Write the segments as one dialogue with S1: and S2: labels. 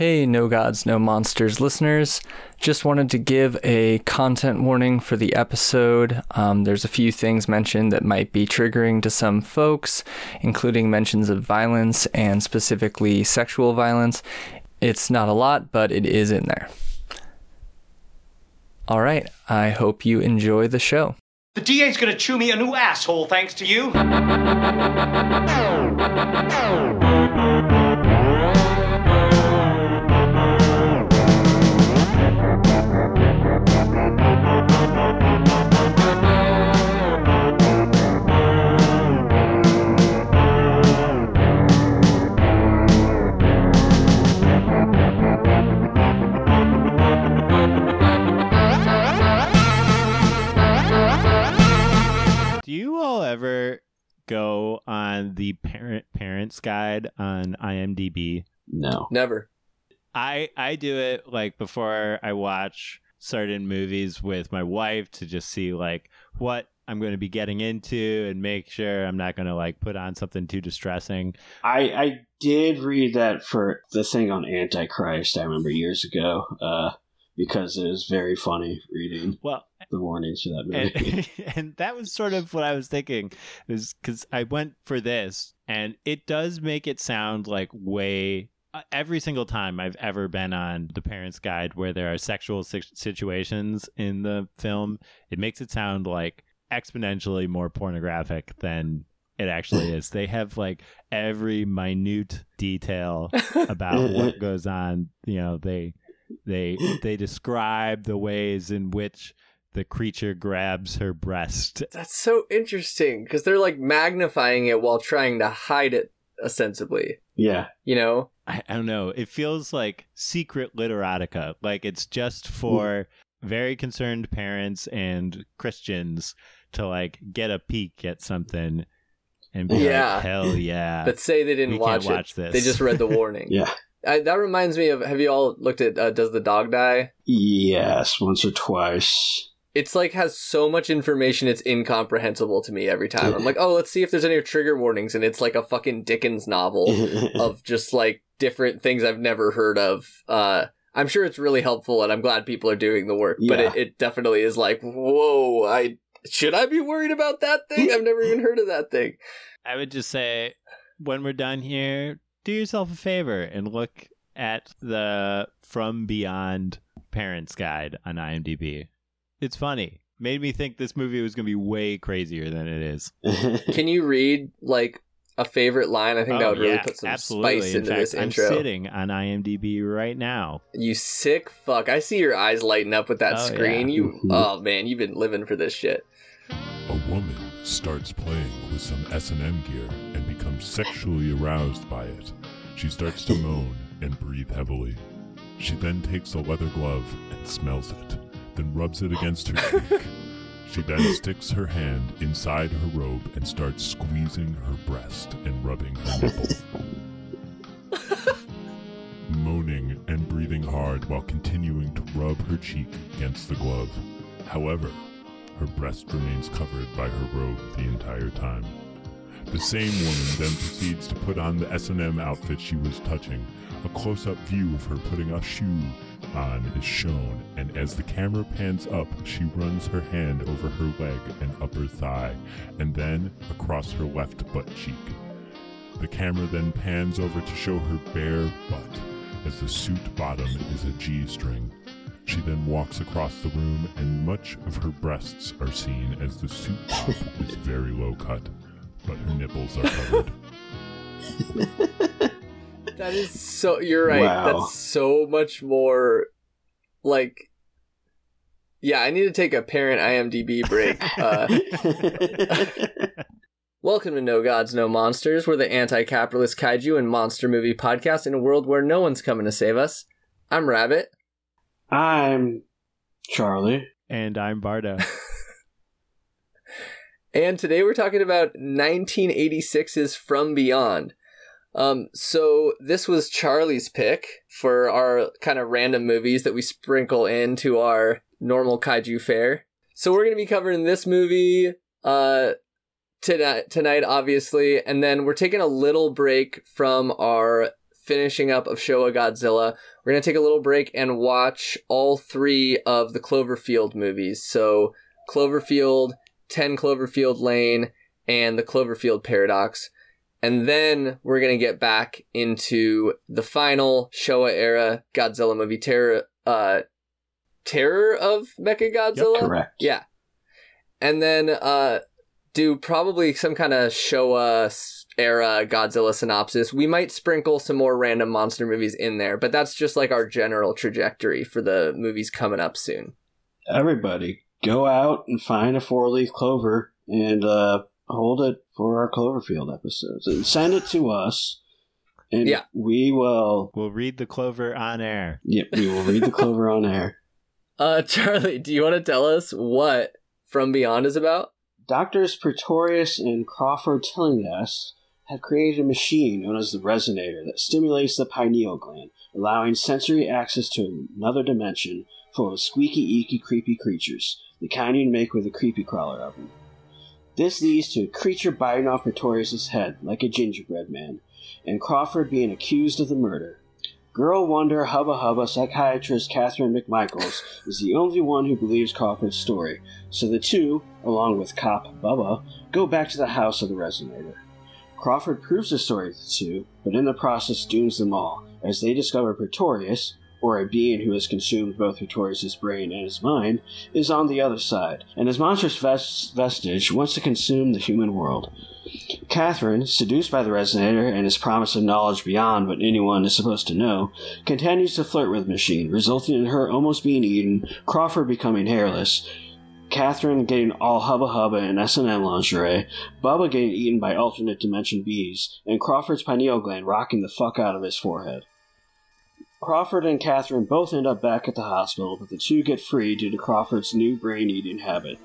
S1: Hey, No Gods, No Monsters listeners. Just wanted to give a content warning for the episode. Um, there's a few things mentioned that might be triggering to some folks, including mentions of violence and specifically sexual violence. It's not a lot, but it is in there. All right, I hope you enjoy the show.
S2: The DA's gonna chew me a new asshole thanks to you.
S3: Do you all ever go on the parent parents guide on IMDb?
S4: No.
S1: Never.
S3: I I do it like before I watch certain movies with my wife to just see like what I'm going to be getting into and make sure I'm not going to like put on something too distressing.
S4: I I did read that for the thing on Antichrist. I remember years ago, uh, because it was very funny reading
S3: Well,
S4: the warnings for that movie.
S3: and, and that was sort of what I was thinking is because I went for this and it does make it sound like way uh, every single time I've ever been on the parents guide where there are sexual situations in the film it makes it sound like exponentially more pornographic than it actually is they have like every minute detail about what goes on you know they they they describe the ways in which the creature grabs her breast.
S1: That's so interesting because they're like magnifying it while trying to hide it ostensibly.
S4: yeah.
S1: You know?
S3: I, I don't know. It feels like secret literotica. Like it's just for very concerned parents and Christians to like get a peek at something and be
S1: Yeah.
S3: like, hell yeah.
S1: But say they didn't
S3: we
S1: watch
S3: can't
S1: it.
S3: watch this.
S1: They just read the warning.
S4: Yeah.
S1: I, that reminds me of have you all looked at uh, Does the Dog Die?
S4: Yes, once or twice.
S1: It's like has so much information it's incomprehensible to me every time. I'm like, oh, let's see if there's any trigger warnings, and it's like a fucking Dickens novel of just like different things I've never heard of. Uh, I'm sure it's really helpful, and I'm glad people are doing the work. But it, it definitely is like, whoa, I should I be worried about that thing? I've never even heard of that thing.
S3: I would just say when we're done here, do yourself a favor and look at the From Beyond Parents Guide on IMDb. It's funny. Made me think this movie was going to be way crazier than it is.
S1: Can you read like a favorite line? I think that
S3: Oh,
S1: would really put some
S3: absolutely.
S1: spice
S3: In
S1: into
S3: fact,
S1: this
S3: I'm
S1: intro.
S3: sitting on IMDb right now.
S1: You sick fuck! I see your eyes lighting up with that
S3: Oh,
S1: screen.
S3: yeah.
S1: You,
S4: Mhm.
S1: oh man, you've been living for this shit.
S5: A woman starts playing with some S&M gear and becomes sexually aroused by it. She starts to moan and breathe heavily. She then takes a leather glove and smells it, then rubs it against her cheek. She then sticks her hand inside her robe and starts squeezing her breast and rubbing her nipple. Moaning and breathing hard while continuing to rub her cheek against the glove. However, her breast remains covered by her robe the entire time. The same woman then proceeds to put on the S&M outfit she was touching. A close-up view of her putting a shoe on is shown, and as the camera pans up, she runs her hand over her leg and upper thigh, and then across her left butt cheek. The camera then pans over to show her bare butt, as the suit bottom is a G-string. She then walks across the room, and much of her breasts are seen as the suit is very low cut, but her nipples are covered.
S1: That is so. You're right.
S4: Wow.
S1: That's so much more. Like, yeah, I need to take a parent IMDb break. Uh, welcome to No Gods, No Monsters. We're the anti-capitalist kaiju and monster movie podcast in a world where no one's coming to save us. I'm Rabbit.
S4: I'm Charlie.
S3: And I'm Barda.
S1: And today we're talking about 1986's From Beyond. Um, so this was Charlie's pick for our kind of random movies that we sprinkle into our normal kaiju fare. So we're going to be covering this movie uh tonight tonight obviously and then we're taking a little break from our finishing up of Showa Godzilla. We're going to take a little break and watch all three of the Cloverfield movies. So, Cloverfield, 10 Cloverfield Lane, and the Cloverfield Paradox. And then we're going to get back into the final Showa era Godzilla movie, Terror, uh, Terror of Mechagodzilla?
S4: Correct.
S1: Yeah. And then uh, do probably some kind of Showa era Godzilla synopsis. We might sprinkle some more random monster movies in there, but that's just like our general trajectory for the movies coming up soon.
S4: Everybody, go out and find a four leaf clover and uh, hold it for our Cloverfield episodes and send it to us. And
S1: Yeah.
S4: we will.
S3: We'll read the clover on air.
S4: Yep, we will read the clover on air.
S1: Uh, Charlie, do you want to tell us what From Beyond is about?
S4: Doctors Pretorius and Crawford Tillinghast have created a machine known as the Resonator that stimulates the pineal gland, allowing sensory access to another dimension full of squeaky, eeky, creepy creatures, the kind you'd make with a creepy crawler oven. This leads to a creature biting off Pretorius's head like a gingerbread man, and Crawford being accused of the murder. Girl wonder hubba hubba psychiatrist Catherine McMichaels is the only one who believes Crawford's story, so the two, along with cop Bubba, go back to the house of the resonator. Crawford proves the story to the two, but in the process dooms them all, as they discover Pretorius, or a being who has consumed both Pretorius's brain and his mind, is on the other side, and his monstrous vest- vestige wants to consume the human world. Catherine, seduced by the resonator and his promise of knowledge beyond what anyone is supposed to know, continues to flirt with machine, resulting in her almost being eaten, Crawford becoming hairless, Catherine getting all hubba hubba in S&M lingerie, Bubba getting eaten by alternate dimension bees, and Crawford's pineal gland rocking the fuck out of his forehead. Crawford and Catherine both end up back at the hospital, but the two get free due to Crawford's new brain-eating habit.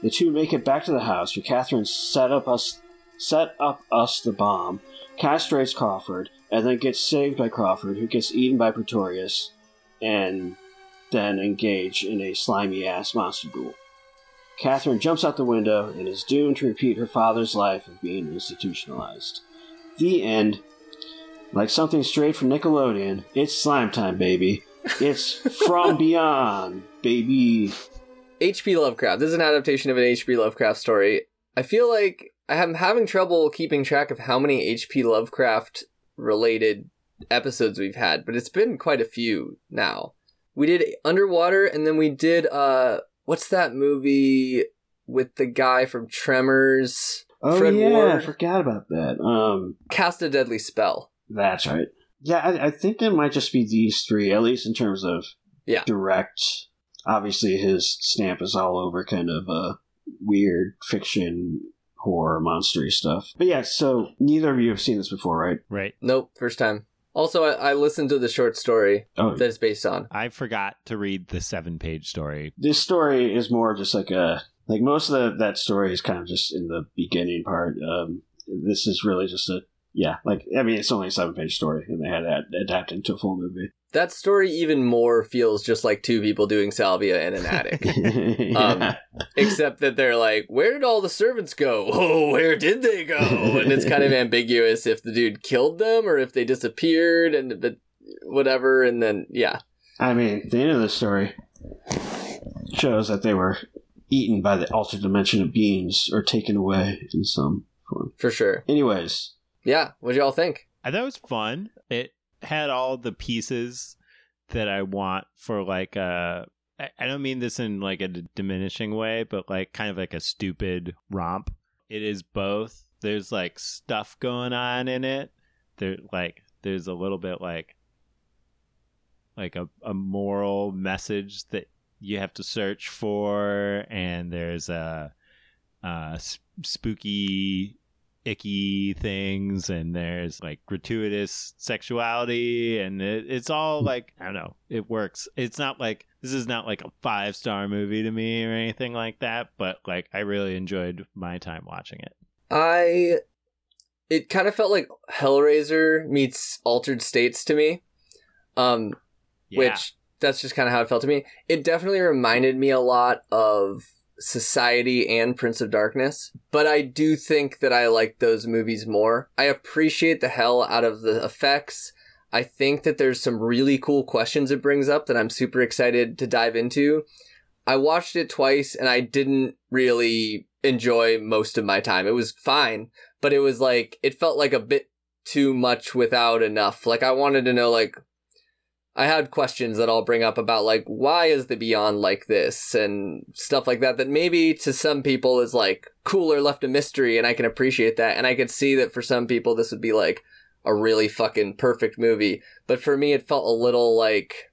S4: The two make it back to the house where Catherine set up us set up us the bomb, castrates Crawford, and then gets saved by Crawford, who gets eaten by Pretorius, and then engage in a slimy ass monster duel. Catherine jumps out the window and is doomed to repeat her father's life of being institutionalized. The end. Like something straight from Nickelodeon, it's slime time, baby. It's from beyond, baby.
S1: H.P. Lovecraft. This is an adaptation of an H.P. Lovecraft story. I feel like I am having trouble keeping track of how many H.P. Lovecraft related episodes we've had, but it's been quite a few now. We did Underwater, and then we did uh, what's that movie with the guy from Tremors?
S4: Oh
S1: Fred
S4: yeah,
S1: Ward.
S4: I forgot about that. Um,
S1: Cast a Deadly Spell.
S4: That's right. Yeah, I, I think it might just be these three, at least in terms of
S1: Yeah.
S4: direct. Obviously, his stamp is all over kind of uh, weird fiction, horror, monstery stuff. But yeah, so neither of you have seen this before, right?
S3: Right.
S1: Nope, first time. Also, I, I listened to the short story
S4: Oh,
S1: that it's based on.
S3: I forgot to read the seven page story.
S4: this story is more just like a like most of the, that story is kind of just in the beginning part. Um, this is really just a yeah, like I mean, it's only a seven page story, and they had that adapted into a full movie.
S1: That story even more feels just like two people doing salvia in an attic.
S4: yeah.
S1: Um, except that they're like, where did all the servants go? Oh, where did they go? And it's kind of ambiguous if the dude killed them or if they disappeared and but whatever. And then, yeah.
S4: I mean, the end of the story shows that they were eaten by the altered dimension of beings or taken away in some form.
S1: For sure.
S4: Anyways,
S1: Yeah. What y'all think?
S3: I thought it was fun. It had all the pieces that I want for like a. I I don't mean this in like a diminishing way, but like kind of like a stupid romp. It is both. There's like stuff going on in it. There like there's a little bit like like a, a moral message that you have to search for, and there's a, uh sp- spooky icky things and there's like gratuitous sexuality and it, it's all like i don't know it works it's not like this is not like a five star movie to me or anything like that but like i really enjoyed my time watching it
S1: I. It kind of felt like Hellraiser meets Altered States to me. Um,
S3: yeah.
S1: which that's just kind of how it felt to me. It definitely reminded me a lot of Society and Prince of Darkness, but I do think that I like those movies more. I appreciate the hell out of the effects. I think that there's some really cool questions it brings up that I'm super excited to dive into. I watched it twice and I didn't really enjoy most of my time. It was fine, but it was like, it felt like a bit too much without enough. Like, I wanted to know, like, I had questions that I'll bring up about like why is the beyond like this and stuff like that that maybe to some people is like cooler left a mystery and I can appreciate that. And I could see that for some people this would be like a really fucking perfect movie. But for me it felt a little like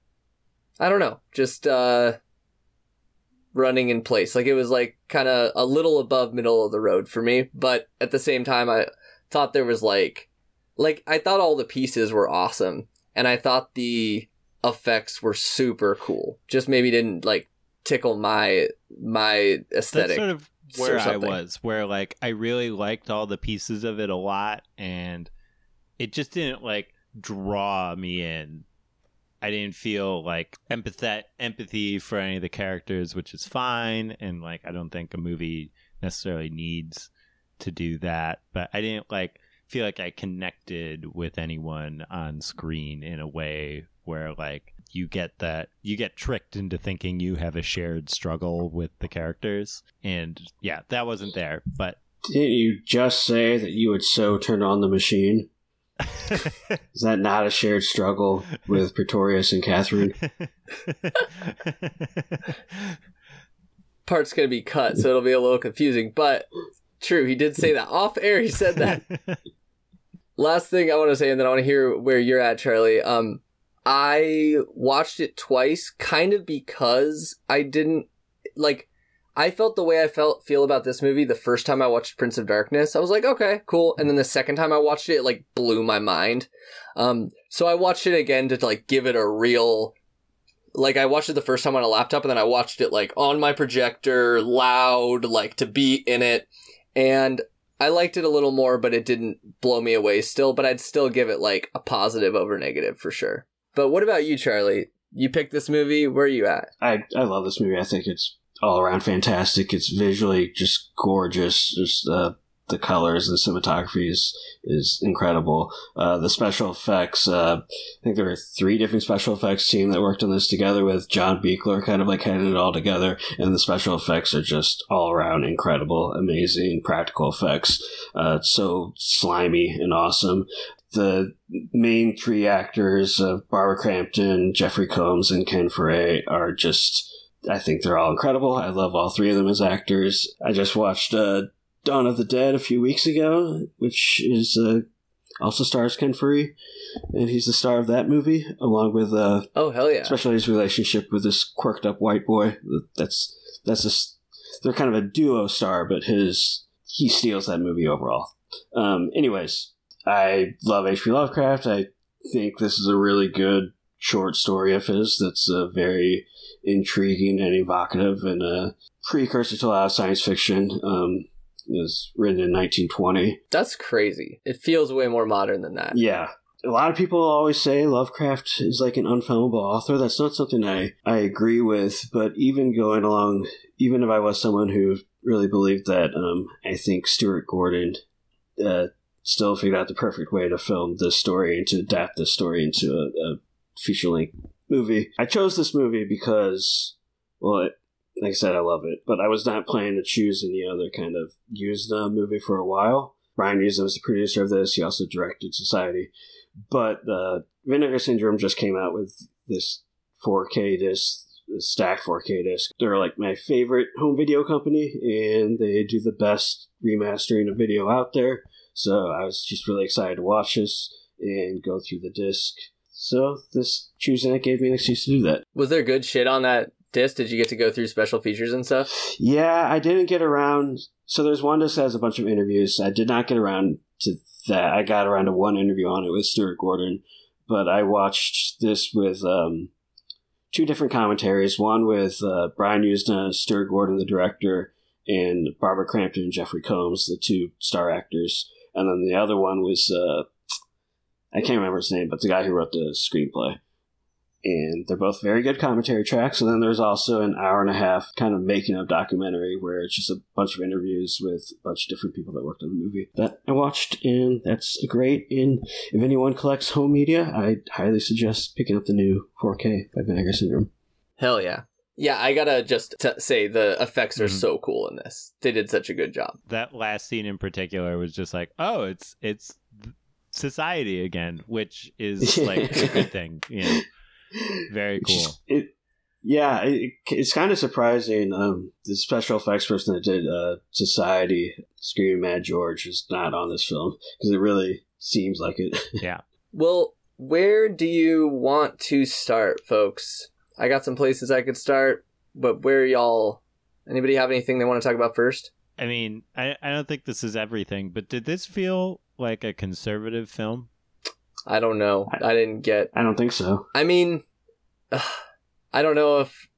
S1: I don't know just uh running in place. Like it was like kind of a little above middle of the road for me. But at the same time I thought there was like like I thought all the pieces were awesome and I thought the effects were super cool. Just maybe didn't like tickle my my aesthetic.
S3: That's sort of where I was, where like I really liked all the pieces of it a lot, and it just didn't like draw me in. I didn't feel like empathet empathy for any of the characters, which is fine, and like I don't think a movie necessarily needs to do that. But I didn't like feel like I connected with anyone on screen in a way where like you get that you get tricked into thinking you have a shared struggle with the characters and yeah that wasn't there but
S4: Didn't you just say that you would so turn on the machine? Is that not a shared struggle with Pretorius and Catherine?
S1: Part's gonna be cut, so it'll be a little confusing. But true, he did say that off air. He said that. Last thing I want to say, and then I want to hear where you're at, Charlie. Um, I watched it twice, kind of because I didn't like. I felt the way I felt feel about this movie the first time I watched Prince of Darkness. I was like, okay, cool. And then the second time I watched it, it like blew my mind. Um, so I watched it again to like give it a real. Like I watched it the first time on a laptop, and then I watched it like on my projector, loud, like to be in it, and I liked it a little more, but it didn't blow me away still. But I'd still give it like a positive over negative for sure. But what about you, Charlie? You picked this movie. Where are you at?
S4: I I love this movie. I think it's all around fantastic. It's visually just gorgeous. Just uh, the colors, and the cinematography is is incredible. Uh, the special effects. Uh, I think there were three different special effects team that worked on this together with John Buechler, kind of like headed it all together. And the special effects are just all around incredible, amazing practical effects. Uh, so slimy and awesome the main three actors of Barbara Crampton, Jeffrey Combs, and Ken Foree are just. I think they're all incredible. I love all three of them as actors. I just watched uh, Dawn of the Dead a few weeks ago, which is uh, also stars Ken Foree, and he's the star of that movie, along with uh,
S1: Oh hell yeah!
S4: especially his relationship with this quirked up white boy. That's that's just they're kind of a duo star, but his he steals that movie overall. Um, anyways, I love H.P. Lovecraft. I think this is a really good short story of his that's uh, very intriguing and evocative and a precursor to a lot of science fiction. Um, was written in 1920.
S1: That's crazy. It feels way more modern than that.
S4: Yeah. A lot of people always say Lovecraft is like an unfilmable author. That's not something I, I agree with, but even going along, even if I was someone who really believed that, um, I think Stuart Gordon uh, still figured out the perfect way to film this story and to adapt this story into a, a feature length movie. I chose this movie because, well, it, like I said, I love it, but I was not planning to choose any other kind of used uh, movie for a while. Brian Yuzna was the producer of this. He also directed Society. But uh, Vinegar Syndrome just came out with this 4K disc, this stacked 4K disc. They're like my favorite home video company, and they do the best remastering of video out there. So I was just really excited to watch this and go through the disc. So this choosing it gave me an excuse to do that.
S1: Was there good shit on that disc? Did you get to go through special features and stuff?
S4: Yeah, I didn't get around. So there's one disc that has a bunch of interviews. I did not get around to that. I got around to one interview on it with Stuart Gordon, but I watched this with um, two different commentaries. One with uh, Brian Yuzna, Stuart Gordon, the director, and Barbara Crampton and Jeffrey Combs, the two star actors. And then the other one was uh, I can't remember his name, but the guy who wrote the screenplay. And they're both very good commentary tracks. And then there's also an hour and a half kind of making of documentary where it's just a bunch of interviews with a bunch of different people that worked on the movie that I watched, and that's great. And if anyone collects home media, I highly suggest picking up the new 4K by Vinegar Syndrome.
S1: Hell yeah. Yeah, I gotta just t- say the effects are
S3: Mhm.
S1: so cool in this. They did such a good job.
S3: That last scene in particular was just like, oh, it's it's society again, which is like a good thing. You know, very
S4: It's
S3: cool.
S4: just- It, yeah, it, it's kind of surprising. Um, the special effects person that did uh, Society, Screaming Mad George, is not on this film because it really seems like it.
S3: Yeah.
S1: Well, where do you want to start, folks? I got some places I could start, but where y'all? Anybody have anything they want to talk about first?
S3: I mean, I, I don't think this is everything, but did this feel like a conservative film?
S1: I don't know. I didn't get.
S4: I don't think so.
S1: I mean, ugh, I don't know if.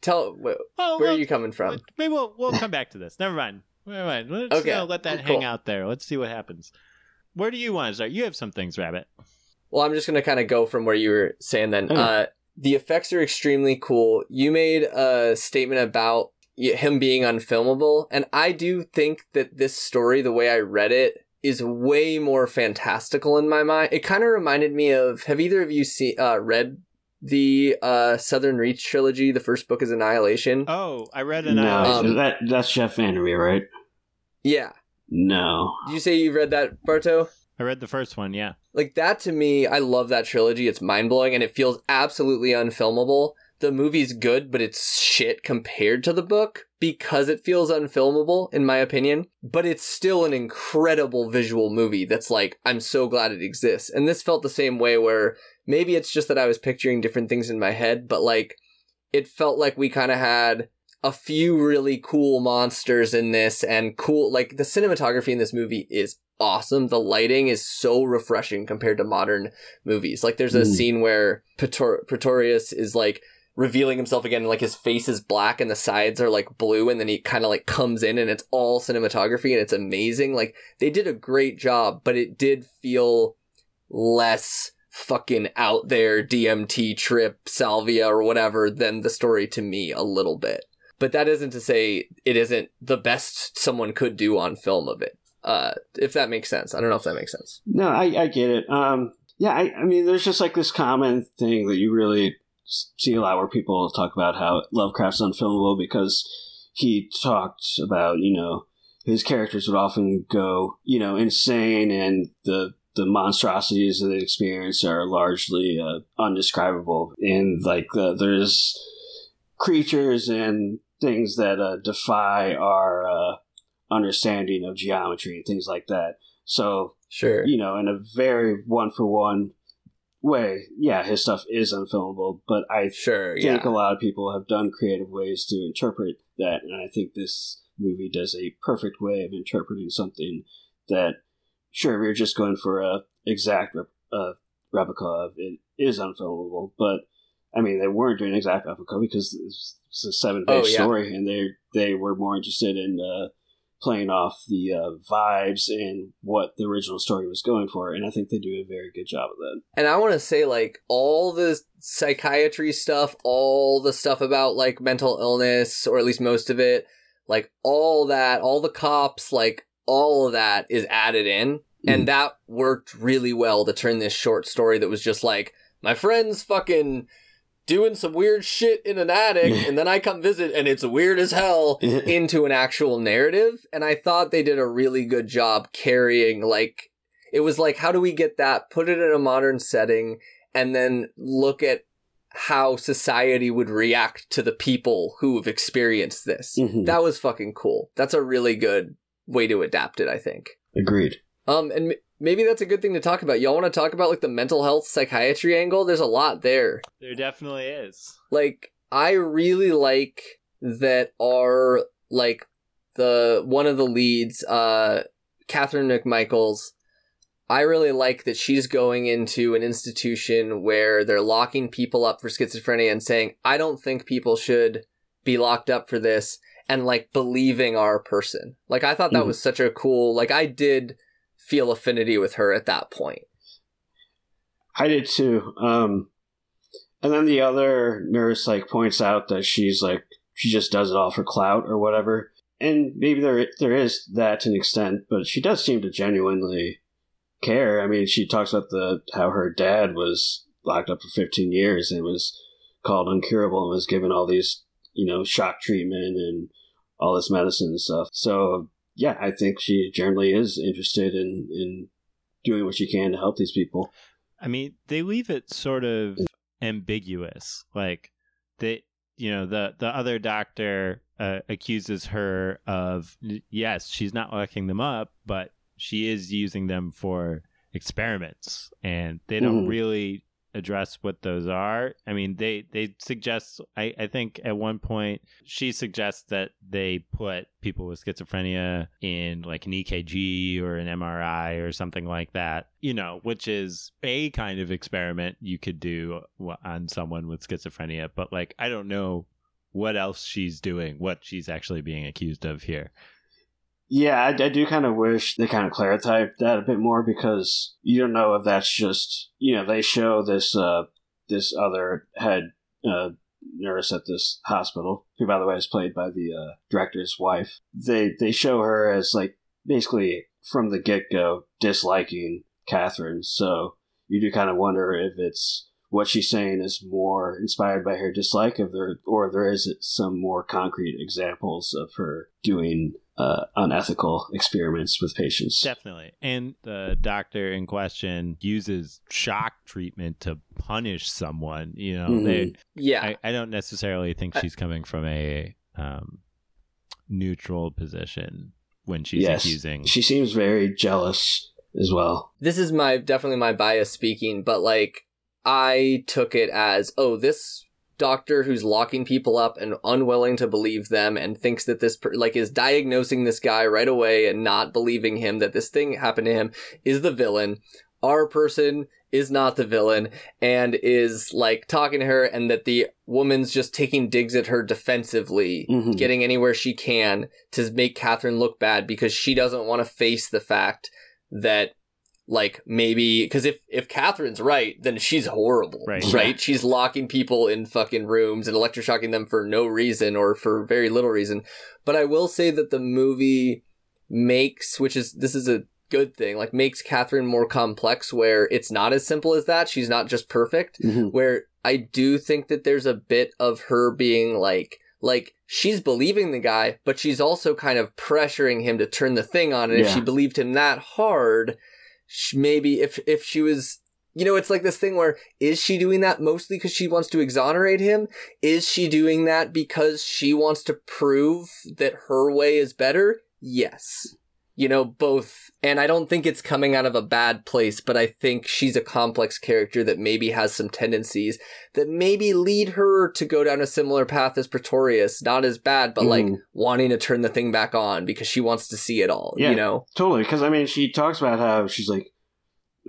S1: Tell wh-
S3: Oh,
S1: where are you coming from?
S3: Maybe we'll we'll come back to this. Never mind. Never mind. Let's
S1: Okay,
S3: uh, let that
S1: cool.
S3: hang out there. Let's see what happens. Where do you want to start? You have some things, Rabbit.
S1: Well, I'm just gonna kind of go from where you were saying. Then,
S4: Okay.
S1: uh, the effects are extremely cool. You made a statement about him being unfilmable, and I do think that this story, the way I read it, is way more fantastical in my mind. It kind of reminded me of. Have either of you seen uh, read the uh, Southern Reach trilogy? The first book is Annihilation.
S3: Oh, I read
S4: No,
S3: Annihilation.
S1: Um,
S4: that that's Jeff Vandermeer, right?
S1: Yeah.
S4: No.
S1: Did you say you read that, Barto?
S3: I read the first one. Yeah.
S1: Like that to me, I love that trilogy. It's mind blowing and it feels absolutely unfilmable. The movie's good, but it's shit compared to the book because it feels unfilmable, in my opinion. But it's still an incredible visual movie that's like, I'm so glad it exists. And this felt the same way where maybe it's just that I was picturing different things in my head, but like, it felt like we kind of had a few really cool monsters in this and cool, like, the cinematography in this movie is awesome. The lighting is so refreshing compared to modern movies. Like there's a
S4: Mm.
S1: scene where Pretor- Pretorius is like revealing himself again, like his face is black and the sides are like blue, and then he kind of like comes in and it's all cinematography and it's amazing. Like they did a great job, but it did feel less fucking out there DMT trip salvia or whatever than the story to me a little bit. But that isn't to say it isn't the best someone could do on film of it. Uh, if that makes sense. I don't know if that makes sense.
S4: No, I, I get it. Um, yeah, I, I mean, there's just like this common thing that you really see a lot where people talk about how Lovecraft's unfilmable because he talked about, you know, his characters would often go, you know, insane and the the monstrosities that they experience are largely uh, undescribable. And like uh, there's creatures and things that uh, defy our uh, understanding of geometry and things like that. So
S1: Sure.
S4: you know, in a very one for one way, yeah, his stuff is unfilmable, but I
S1: Sure.
S4: think
S1: Yeah.
S4: a lot of people have done creative ways to interpret that, and I think this movie does a perfect way of interpreting something that, sure, we're just going for a exact rep- uh, replica of it is unfilmable, but I mean, they weren't doing exact replica because it's, it's a seven page
S1: Oh, yeah.
S4: story, and they they were more interested in uh, playing off the uh, vibes and what the original story was going for, and I think they do a very good job of that.
S1: And I want to say, like, all the psychiatry stuff, all the stuff about, like, mental illness, or at least most of it, like, all that, all the cops, like, all of that is added in. And that worked really well to turn this short story that was just like, my friend's fucking doing some weird shit in an attic, and then I come visit, and it's weird as hell. into an actual narrative and i thought they did a really good job carrying like it was like how do we get that put it in a modern setting and then look at how society would react to the people who have experienced this
S4: Mhm.
S1: that was fucking cool that's a really good way to adapt it i think
S4: Agreed.
S1: um and maybe that's a good thing to talk about y'all want to talk about like the mental health psychiatry angle there's a lot there
S3: There definitely is.
S1: like I really like that our like the one of the leads, uh Catherine McMichaels. I really like that she's going into an institution where they're locking people up for schizophrenia and saying, I don't think people should be locked up for this and like believing our person. Like I thought that
S4: Mhm.
S1: was such a cool like I did feel affinity with her at that point.
S4: I did too. Um, And then the other nurse like points out that she's like she just does it all for clout or whatever. And maybe there there is that to an extent, but she does seem to genuinely care. I mean, she talks about the how her dad was locked up for 15 years and was called incurable and was given all these, you know, shock treatment and all this medicine and stuff. So, yeah, I think she generally is interested in in doing what she can to help these people.
S3: I mean, they leave it sort of ambiguous. Like they, you know, the the other doctor uh, accuses her of yes, she's not locking them up, but she is using them for experiments, and they don't
S4: Mhm.
S3: really address what those are. I mean, they they suggest. I I think at one point she suggests that they put people with schizophrenia in like an EKG or an MRI or something like that. You know, which is a kind of experiment you could do on someone with schizophrenia. But like, I don't know what else she's doing, what she's actually being accused of here.
S4: Yeah, I, I do kind of wish they kind of clarified that a bit more because you don't know if that's just you know they show this uh this other head uh, nurse at this hospital who by the way is played by the uh, director's wife. They they show her as like basically from the get go disliking Catherine, so you do kind of wonder if it's what she's saying is more inspired by her dislike of there or if there is some more concrete examples of her doing uh, unethical experiments with patients.
S3: Definitely. And the doctor in question uses shock treatment to punish someone. You know,
S4: Mhm.
S3: they
S1: Yeah.
S3: I, I don't necessarily think she's coming from a um, neutral position when she's
S4: Yes.
S3: accusing.
S4: She seems very jealous as well.
S1: this is my definitely my bias speaking, but like I took it as, oh, this doctor who's locking people up and unwilling to believe them and thinks that this per- like is diagnosing this guy right away and not believing him that this thing happened to him is the villain. Our person is not the villain and is like talking to her and that the woman's just taking digs at her defensively
S4: Mhm.
S1: getting anywhere she can to make Catherine look bad because she doesn't want to face the fact that like maybe because if if Catherine's right, then she's horrible,
S3: Right.
S1: Right? She's locking people in fucking rooms and electroshocking them for no reason or for very little reason. But I will say that the movie makes, which is this is a good thing, like makes Catherine more complex, where it's not as simple as that. She's not just perfect
S4: Mhm.
S1: where I do think that there's a bit of her being like like she's believing the guy, but she's also kind of pressuring him to turn the thing on. And if she believed him that hard, sh maybe if if she was you know, it's like this thing where is she doing that mostly because she wants to exonerate him? Is she doing that because she wants to prove that her way is better? Yes. You know, both. And I don't think it's coming out of a bad place, but I think she's a complex character that maybe has some tendencies that maybe lead her to go down a similar path as Pretorius. Not as bad, but like
S4: Mhm.
S1: wanting to turn the thing back on because she wants to see it all,
S4: Yeah.
S1: you know?
S4: Totally, because I mean, she talks about how she's like,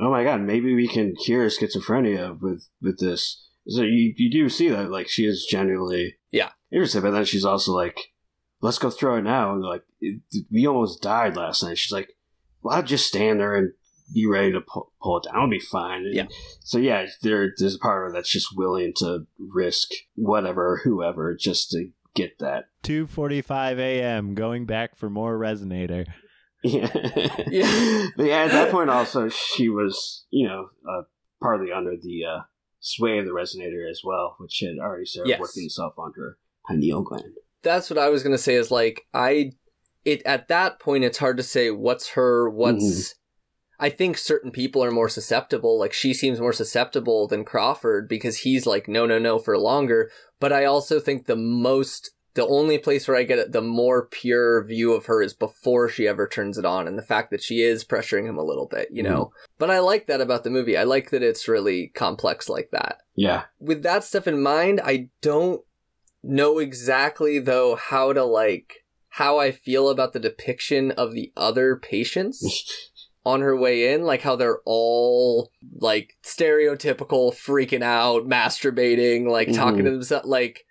S4: "Oh my god, maybe we can cure schizophrenia with with this." So you you do see that like she is genuinely
S1: Yeah.
S4: interested, but then she's also like, "Let's go throw it now." And like, it, we almost died last night. She's like, "Well, I'll just stand there and be ready to pull, pull it down. I'll be fine." And
S1: Yeah.
S4: So yeah, there there's a part of her that's just willing to risk whatever, whoever, just to get that.
S3: 2:45 a.m. going back for more resonator.
S4: Yeah.
S1: Yeah.
S4: But yeah, at that point, also, she was, you know, uh, partly under the uh, sway of the resonator as well, which had already started
S1: Yes.
S4: working itself on her pineal gland.
S1: That's what I was gonna say is like I it at that point it's hard to say what's her what's
S4: Mhm.
S1: I think certain people are more susceptible like she seems more susceptible than Crawford because he's like no no no for longer. But I also think the most the only place where I get it, the more pure view of her is before she ever turns it on and the fact that she is pressuring him a little bit you know? But I like that about the movie. I like that it's really complex like that.
S4: Yeah.
S1: with that stuff in mind, I don't know exactly though how to like how I feel about the depiction of the other patients on her way in, like how they're all like stereotypical freaking out, masturbating, like talking to mm-hmm. themselves like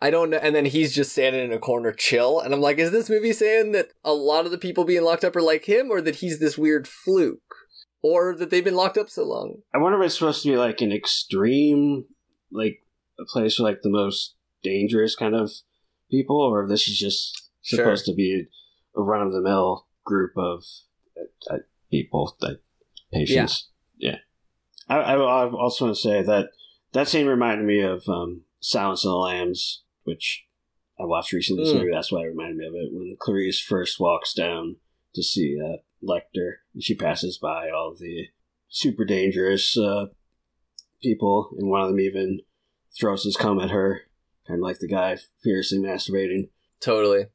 S1: I don't know and then he's just standing in a corner chill and I'm like is this movie saying that a lot of the people being locked up are like him or that he's this weird fluke or that they've been locked up so long?
S4: I wonder if it's supposed to be like an extreme like a place for like the most dangerous kind of people, or if this is just
S1: Sure.
S4: supposed to be a run of the mill group of uh, uh, people, like patients. Yeah. I, I, I also want to say that that scene reminded me of um, Silence of the Lambs, which I watched recently. So
S1: Mm.
S4: maybe that's why it reminded me of it. When Clarice first walks down to see uh, Lecter, and she passes by all the super dangerous uh, people, and one of them even throws his cum at her, kind of like the guy fiercely masturbating.
S1: Totally.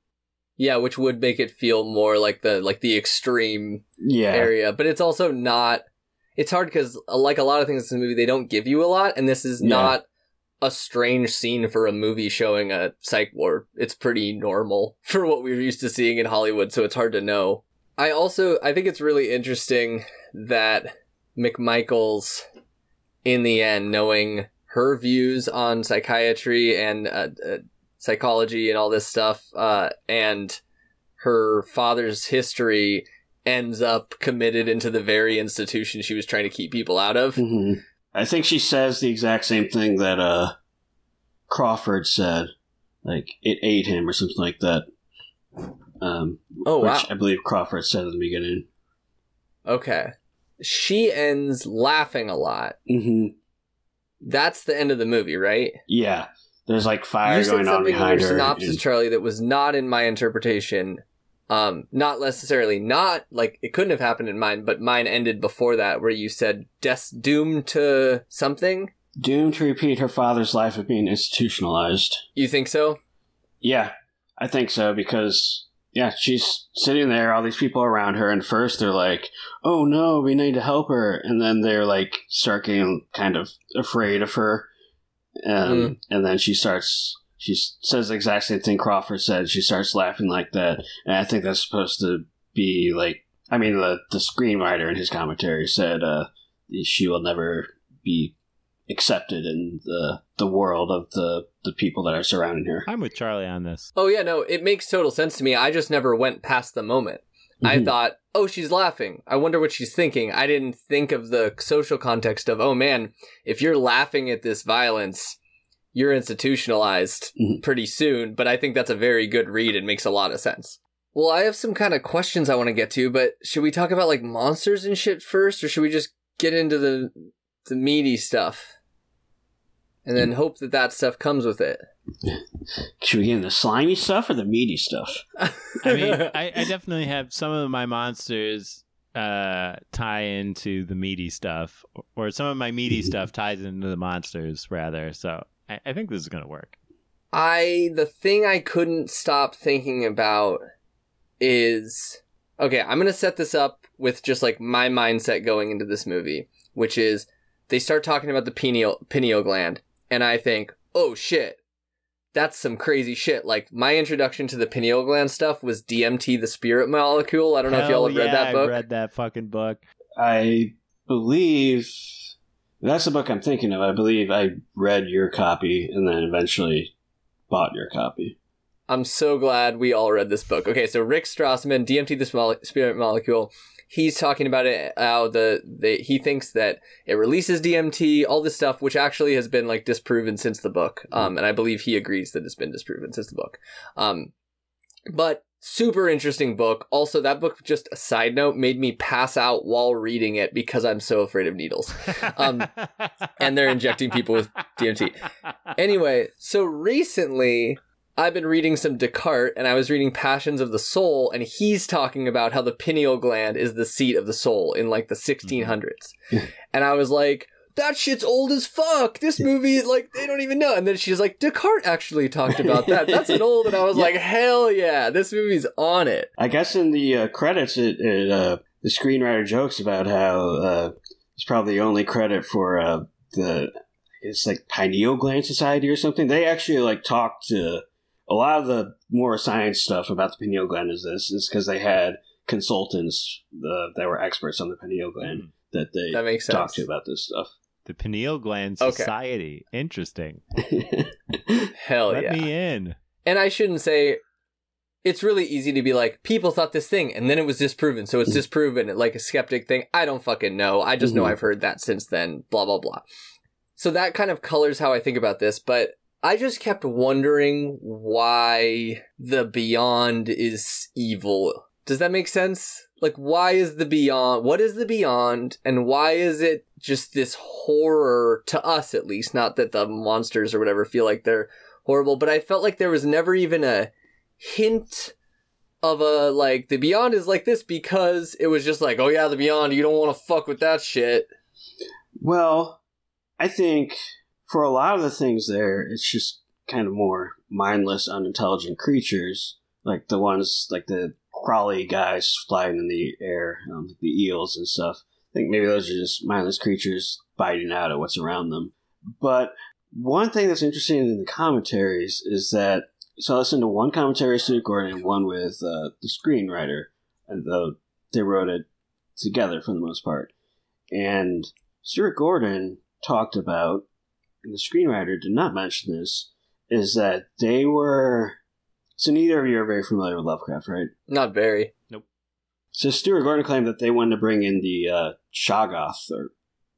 S1: Yeah, which would make it feel more like the like the extreme
S4: Yeah,
S1: area, but it's also not. It's hard because uh, like a lot of things in the movie, they don't give you a lot, and this is
S4: Yeah.
S1: not a strange scene for a movie showing a psych ward. It's pretty normal for what we're used to seeing in Hollywood, so it's hard to know. I also I think it's really interesting that McMichaels, in the end, knowing her views on psychiatry and uh, uh, psychology and all this stuff, uh, and her father's history ends up committed into the very institution she was trying to keep people out of.
S4: hmm I think she says the exact same thing that uh, Crawford said. Like, it ate him or something like that. Um,
S1: Oh
S4: which
S1: wow.
S4: I believe Crawford said in the beginning.
S1: Okay. She ends laughing a lot.
S4: hmm
S1: That's the end of the movie, right?
S4: Yeah. There's like fire
S1: you said
S4: going on
S1: something in your
S4: behind her.
S1: synopsis,
S4: and-
S1: Charlie, that was not in my interpretation. Um, not necessarily not like it couldn't have happened in mine, but mine ended before that, where you said des- doomed to something.
S4: doomed to repeat her father's life of being institutionalized.
S1: You think so?
S4: Yeah, I think so because yeah, she's sitting there, all these people around her, and first they're like, "Oh no, we need to help her," and then they're like start getting kind of afraid of her, um,
S1: Mm.
S4: and then she starts. She says the exact same thing Crawford said. She starts laughing like that, and I think that's supposed to be like. I mean, the the screenwriter in his commentary said uh, she will never be accepted in the the world of the the people that are surrounding her.
S3: I'm with Charlie on this.
S1: Oh yeah, no, it makes total sense to me. I just never went past the moment. I
S4: Mhm.
S1: thought, oh, she's laughing. I wonder what she's thinking. I didn't think of the social context of, oh man, if you're laughing at this violence, you're institutionalized
S4: Mhm.
S1: pretty soon. But I think that's a very good read and makes a lot of sense. Well, I have some kind of questions I want to get to, but should we talk about like monsters and shit first, or should we just get into the the meaty stuff, and then hope that that stuff comes with it?
S4: Should we get into the slimy stuff or the meaty stuff?
S3: I mean, I, I definitely have some of my monsters uh, tie into the meaty stuff, or some of my meaty stuff ties into the monsters, rather. So I, I think this is going to work.
S1: I the thing I couldn't stop thinking about is okay, I'm going to set this up with just like my mindset going into this movie, which is they start talking about the pineal pineal gland and I think, "Oh shit. That's some crazy shit." Like my introduction to the pineal gland stuff was DMT the spirit molecule. I don't know if y'all
S3: Hell
S1: have read that book.
S3: I read that fucking book.
S4: I believe that's the book I'm thinking of. I believe I read your copy and then eventually bought your copy.
S1: I'm so glad we all read this book. Okay, so Rick Strassman, DMT, the spirit molecule. He's talking about it. How the, the he thinks that it releases DMT, all this stuff, which actually has been like disproven since the book. Um, and I believe he agrees that it's been disproven since the book. Um, but super interesting book. Also, that book, just a side note, made me pass out while reading it because I'm so afraid of needles. Um, and they're injecting people with DMT. Anyway, so recently I've been reading some Descartes and I was reading Passions of the Soul and he's talking about how the pineal gland is the seat of the soul in like the 1600s. and I was like, that shit's old as fuck. This movie, like, they don't even know. And then she's like, Descartes actually talked about that. That's an old. And I was
S4: Yeah.
S1: like, hell yeah, this movie's on it.
S4: I guess in the uh, credits, it, it uh, the screenwriter jokes about how uh, it's probably the only credit for uh, the it's like pineal gland society or something. They actually like talked to a lot of the more science stuff about the pineal gland. Is this is because they had consultants uh, that were experts on the pineal gland that they
S1: That makes sense.
S4: talked to about this stuff.
S3: the Pineal Gland
S1: Okay.
S3: Society. Interesting.
S1: Hell
S3: Let
S1: yeah.
S3: Let me in.
S1: and I shouldn't say it's really easy to be like people thought this thing and then it was disproven so it's disproven like a skeptic thing I don't fucking know I just know
S4: Mhm.
S1: I've heard that since then blah blah blah so that kind of colors how I think about this, but I just kept wondering why the beyond is evil. Does that make sense? Like, why is the beyond? What is the beyond? And why is it just this horror to us, at least? Not that the monsters or whatever feel like they're horrible, but I felt like there was never even a hint of a, like, the beyond is like this because it was just like, oh yeah, the beyond, you don't want to fuck with that shit.
S4: Well, I think for a lot of the things there, it's just kind of more mindless, unintelligent creatures, like the ones like the crawly guys flying in the air, um, the eels and stuff. I think maybe those are just mindless creatures biting out at what's around them. But one thing that's interesting in the commentaries is that so I listened to one commentary with Stuart Gordon and one with uh, the screenwriter, and though they wrote it together for the most part. And Stuart Gordon talked about, and the screenwriter did not mention this, is that they were. So neither of you are very familiar with Lovecraft, right?
S1: Not very. Nope.
S4: So Stuart Gordon claimed that they wanted to bring in the uh, Shoggoth or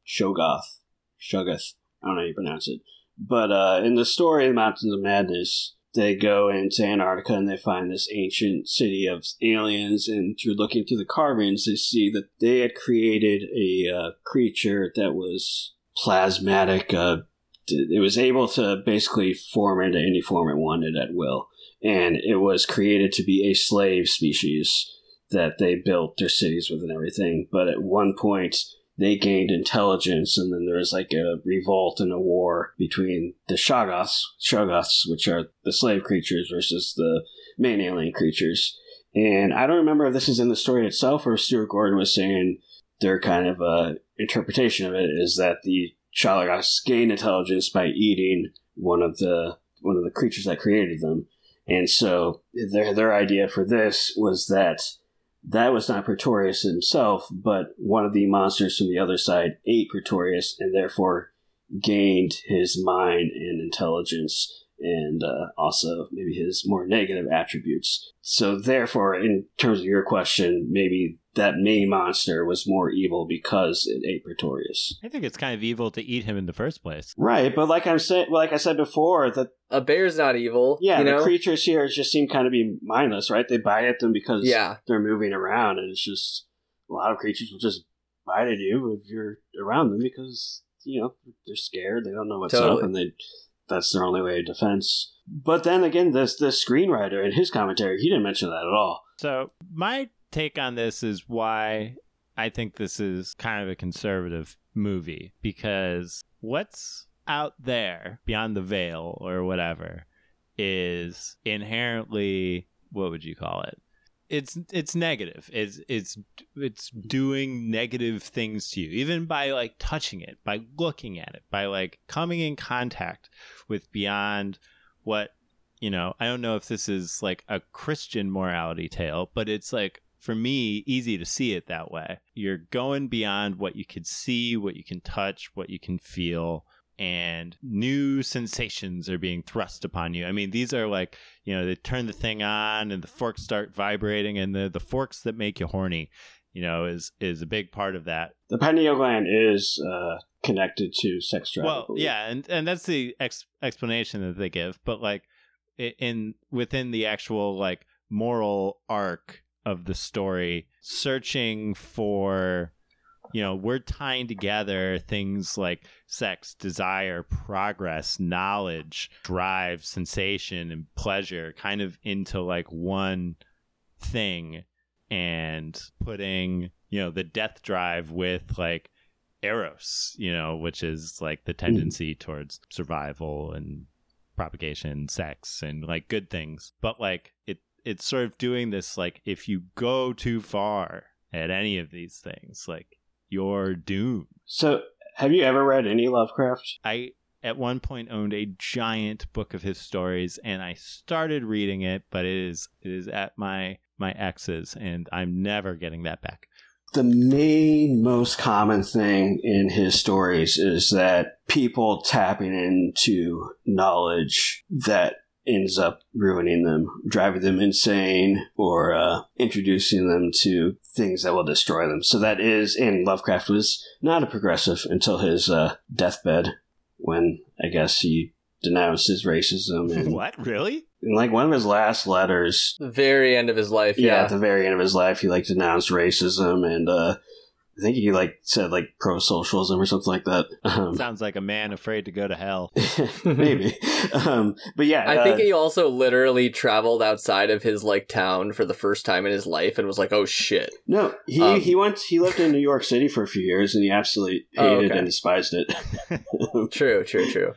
S4: Shogoth, Shoggoth. I don't know how you pronounce it. But uh, in the story, The Mountains of Madness, they go into Antarctica and they find this ancient city of aliens. And through looking through the carvings, they see that they had created a uh, creature that was plasmatic. Uh, it was able to basically form into any form it wanted at will. And it was created to be a slave species that they built their cities with and everything. But at one point, they gained intelligence, and then there was like a revolt and a war between the Shoggoths, Shoggoths, which are the slave creatures, versus the main alien creatures. And I don't remember if this is in the story itself or Stuart Gordon was saying their kind of uh, interpretation of it is that the Shoggoths gained intelligence by eating one of the one of the creatures that created them. And so their their idea for this was that that was not Pretorius himself, but one of the monsters from the other side ate Pretorius and therefore gained his mind and intelligence and uh, also maybe his more negative attributes. So, therefore, in terms of your question, maybe that main monster was more evil because it ate Pretorius.
S3: I think it's kind of evil to eat him in the first place.
S4: Right, but like I'm saying, like I said before, that
S1: A bear's not evil.
S4: yeah,
S1: you
S4: the
S1: know?
S4: creatures here just seem kind of be mindless, right? They bite at them because
S1: Yeah.
S4: they're moving around, and it's just a lot of creatures will just bite at you if you're around them because you know they're scared, they don't know what's up, and they that's their only way of defense. But then again, this this screenwriter in his commentary, he didn't mention that at all.
S3: So, my take on this is why I think this is kind of a conservative movie because what's out there beyond the veil or whatever is inherently what would you call it? It's it's negative. It's it's it's doing negative things to you even by like touching it, by looking at it, by like coming in contact with beyond what you know, I don't know if this is like a Christian morality tale, but it's like for me easy to see it that way. You're going beyond what you can see, what you can touch, what you can feel, and new sensations are being thrust upon you. I mean, these are like, you know, they turn the thing on and the forks start vibrating and the the forks that make you horny, you know, is is a big part of that.
S4: The pineal gland is uh, connected to sex drive.
S3: Well, yeah, and and that's the ex- explanation that they give, but like in within the actual like moral arc of the story, searching for you know, we're tying together things like sex, desire, progress, knowledge, drive, sensation, and pleasure kind of into like one thing and putting, you know, the death drive with like eros, you know, which is like the hmm. tendency towards survival and propagation, sex, and like good things. But like it, it's sort of doing this like if you go too far at any of these things, like you're doomed.
S4: So, have you ever read any Lovecraft?
S3: I at one point owned a giant book of his stories and I started reading it, but it is it is at my my ex's and I'm never getting that back.
S4: The main, most common thing in his stories is that people tapping into knowledge that ends up ruining them, driving them insane, or uh, introducing them to things that will destroy them. So that is, and Lovecraft was not a progressive until his uh, deathbed when I guess he denounced his racism and,
S3: what? Really?
S4: in like one of his last letters.
S1: The very end of his life.
S4: Yeah.
S1: Yeah.
S4: at the very end of his life, he like denounced racism and uh, I think he like said like pro socialism or something like that. Um,
S3: Sounds like a man afraid to go to hell.
S4: maybe, um, but yeah,
S1: I think
S4: uh,
S1: he also literally traveled outside of his like town for the first time in his life and was like, "Oh shit."
S4: no, he
S1: um,
S4: he went he lived in New York City for a few years and he absolutely
S1: Oh,
S4: hated
S1: okay.
S4: and despised it.
S1: True, true, true.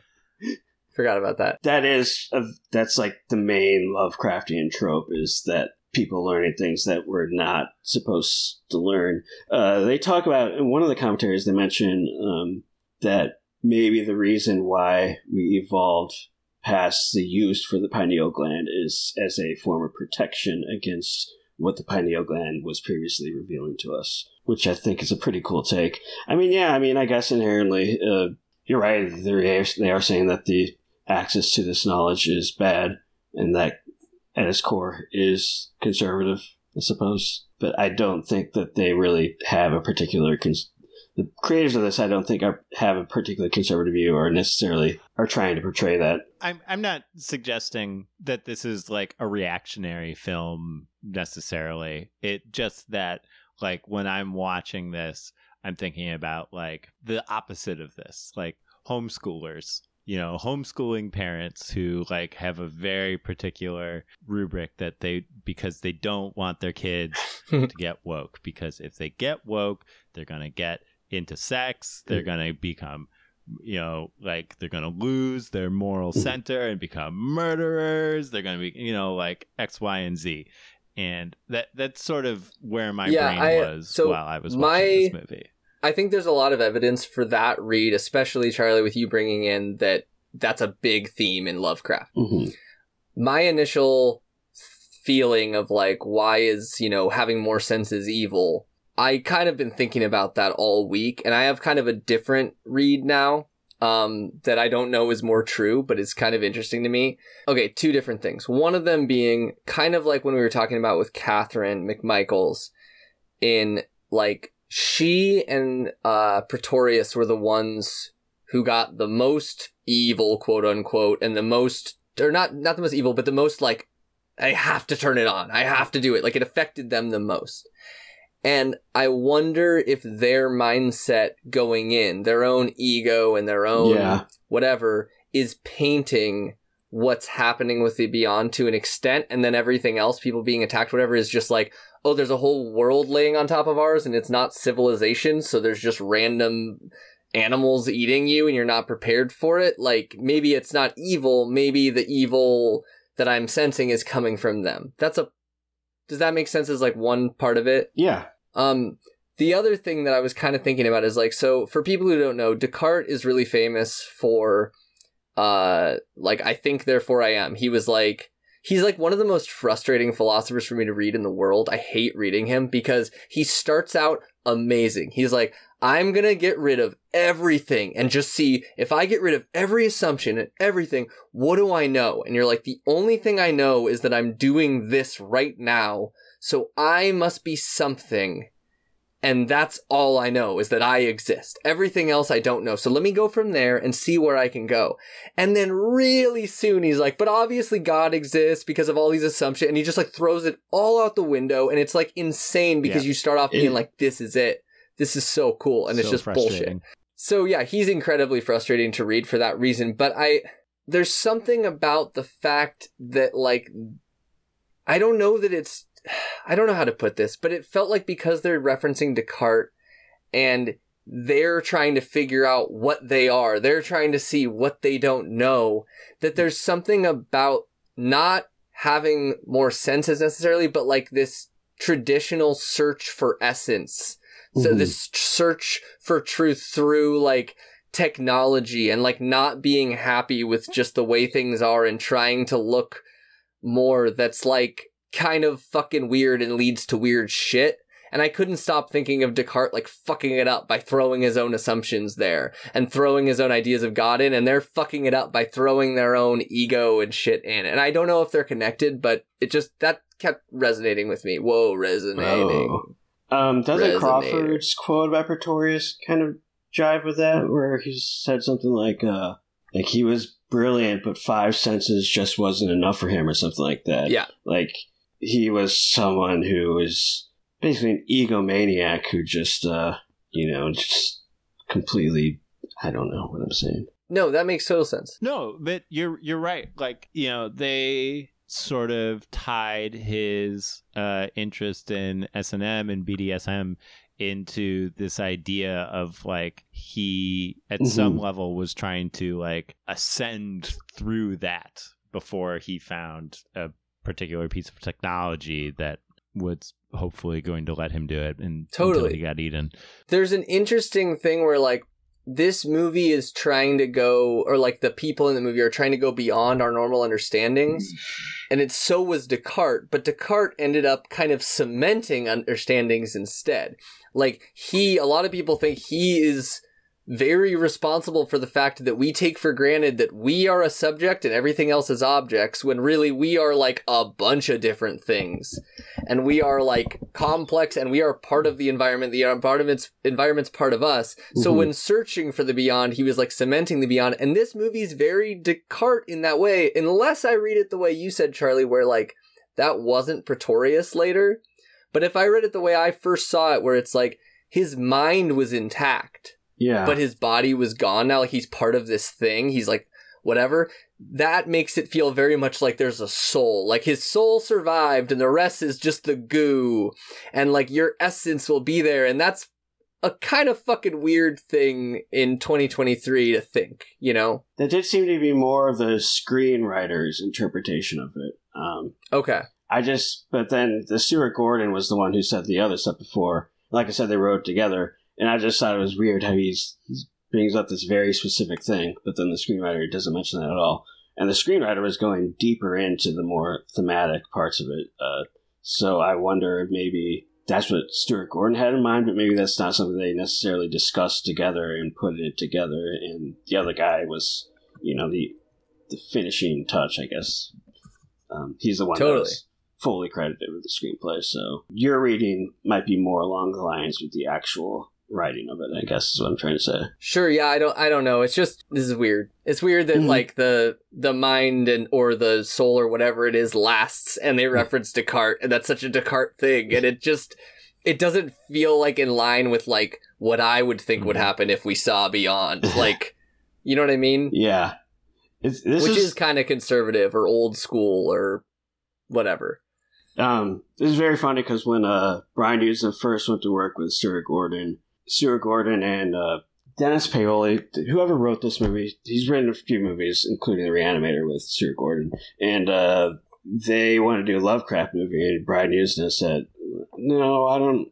S1: Forgot about that.
S4: that is a, that's like the main Lovecraftian trope is that people learning things that we're not supposed to learn. Uh, they talk about in one of the commentaries they mention um, that maybe the reason why we evolved past the use for the pineal gland is as a form of protection against what the pineal gland was previously revealing to us, which I think is a pretty cool take. I mean, yeah, I mean, I guess inherently, uh, you're right. They're, they are saying that the access to this knowledge is bad and that at its core is conservative, I suppose. But I don't think that they really have a particular. Cons- the creators of this, I don't think, are, have a particular conservative view or necessarily are trying to portray that.
S3: I'm I'm not suggesting that this is like a reactionary film necessarily. It just that like when I'm watching this, I'm thinking about like the opposite of this, like homeschoolers. You know, homeschooling parents who like have a very particular rubric that they because they don't want their kids to get woke because if they get woke, they're going to get into sex, they're mm. going to become you know, like they're gonna lose their moral mm. center and become murderers. They're gonna be, you know, like X, Y, and Z, and that that's sort of where my
S1: Yeah,
S3: brain
S1: I-
S3: was
S1: so
S3: while I was
S1: my-
S3: watching this movie.
S1: I think there's a lot of evidence for that read, especially Charlie, with you bringing in that that's a big theme in Lovecraft.
S4: Mm-hmm.
S1: My initial feeling of like, why is, you know, having more senses evil? I kind of been thinking about that all week, and I have kind of a different read now um, that I don't know is more true, but it's kind of interesting to me. Okay, two different things. One of them being kind of like when we were talking about with Catherine McMichaels in like she and uh Pretorius were the ones who got the most evil, quote unquote, and the most or not not the most evil, but the most like I have to turn it on. I have to do it. Like it affected them the most. And I wonder if their mindset going in, their own ego and their own
S4: Yeah.
S1: whatever, is painting what's happening with the beyond to an extent, and then everything else, people being attacked, whatever, is just like, oh, there's a whole world laying on top of ours, and it's not civilization, so there's just random animals eating you, and you're not prepared for it. Like, maybe it's not evil, maybe the evil that I'm sensing is coming from them. That's a. Does that make sense as like one part of it?
S4: Yeah.
S1: Um, the other thing that I was kind of thinking about is like, so for people who don't know, Descartes is really famous for, uh, like, I think, therefore I am. He was like, he's like one of the most frustrating philosophers for me to read in the world. I hate reading him because he starts out amazing. He's like, I'm gonna get rid of everything and just see if I get rid of every assumption and everything, what do I know? And you're like, the only thing I know is that I'm doing this right now. So I must be something. And that's all I know is that I exist. Everything else I don't know. So let me go from there and see where I can go. And then really soon he's like, but obviously God exists because of all these assumptions. And he just like throws it all out the window. And it's like insane because
S3: Yeah.
S1: you start off being
S4: It-
S1: like, this is it. This is so cool. And it's just bullshit. So yeah, he's incredibly frustrating to read for that reason, but I there's something about the fact that like I don't know that it's I don't know how to put this, but it felt like because they're referencing Descartes and they're trying to figure out what they are, they're trying to see what they don't know, that there's something about not having more senses necessarily, but like this traditional search for essence. So
S4: Mhm.
S1: this search for truth through like technology and like not being happy with just the way things are and trying to look more that's like kind of fucking weird and leads to weird shit. And I couldn't stop thinking of Descartes like fucking it up by throwing his own assumptions there and throwing his own ideas of God in, and they're fucking it up by throwing their own ego and shit in. And I don't know if they're connected, but it just that kept resonating with me. Whoa, resonating.
S4: Oh. Um, doesn't
S1: Resonator.
S4: Crawford's quote about Pretorius kind of jive with that? Where he said something like, uh, like he was brilliant, but five senses just wasn't enough for him, or something like that.
S1: Yeah.
S4: Like he was someone who was basically an egomaniac who just, uh, you know, just completely. I don't know what I'm saying.
S1: No, that makes total sense.
S3: No, but you're you're right. Like you know, they sort of tied his uh, interest in S and M and BDSM into this idea of like he at
S4: Mhm.
S3: some level was trying to like ascend through that before he found a particular piece of technology that was hopefully going to let him do it and until
S1: Totally.
S3: he got eaten.
S1: There's an interesting thing where like this movie is trying to go or like the people in the movie are trying to go beyond our normal understandings. Mm. And it so was Descartes, but Descartes ended up kind of cementing understandings instead. Like he a lot of people think he is very responsible for the fact that we take for granted that we are a subject and everything else is objects when really we are like a bunch of different things. And we are like complex and we are part of the environment the environment's environment's part of us. So
S4: Mhm.
S1: when searching for the beyond he was like cementing the beyond. And this movie's very descartes in that way unless i read it the way you said charlie where like that wasn't pretorius later. But if i read it the way i first saw it where it's like his mind was intact
S4: Yeah.
S1: but his body was gone now like he's part of this thing he's like whatever that makes it feel very much like there's a soul like his soul survived and the rest is just the goo and like your essence will be there and that's a kind of fucking weird thing in 2023 to think you know
S4: that did seem to be more of the screenwriter's interpretation of it. Um,
S1: okay
S4: I just, but then the Stuart Gordon was the one who said the other stuff before. Like I said, they wrote together, and I just thought it was weird how he's he brings up this very specific thing, but then the screenwriter doesn't mention that at all. And the screenwriter was going deeper into the more thematic parts of it. Uh, so I wonder if maybe that's what Stuart Gordon had in mind, but maybe that's not something they necessarily discussed together and put it together. And the other guy was, you know, the the finishing touch, I guess. Um, he's the one
S1: Totally.
S4: fully credited with the screenplay. So your reading might be more along the lines with the actual writing of it. I guess is what I'm trying to say.
S1: Sure, yeah, I don't I don't know. It's just this is weird. It's weird that
S4: Mhm.
S1: like the the mind and or the soul or whatever it is lasts and they reference Descartes and that's such a Descartes thing and it just it doesn't feel like in line with like what I would think would happen if we saw beyond. Like you know what I mean?
S4: Yeah, it's, this
S1: Which
S4: is,
S1: is kind of conservative or old school or whatever.
S4: Um, this is very funny because when uh, Brian Yuzna first went to work with Stuart Gordon, Stuart Gordon and uh, Dennis Paoli, whoever wrote this movie, he's written a few movies, including The Reanimator with Stuart Gordon, and uh, they want to do a Lovecraft movie, and Brian Yuzna said, "No, I don't."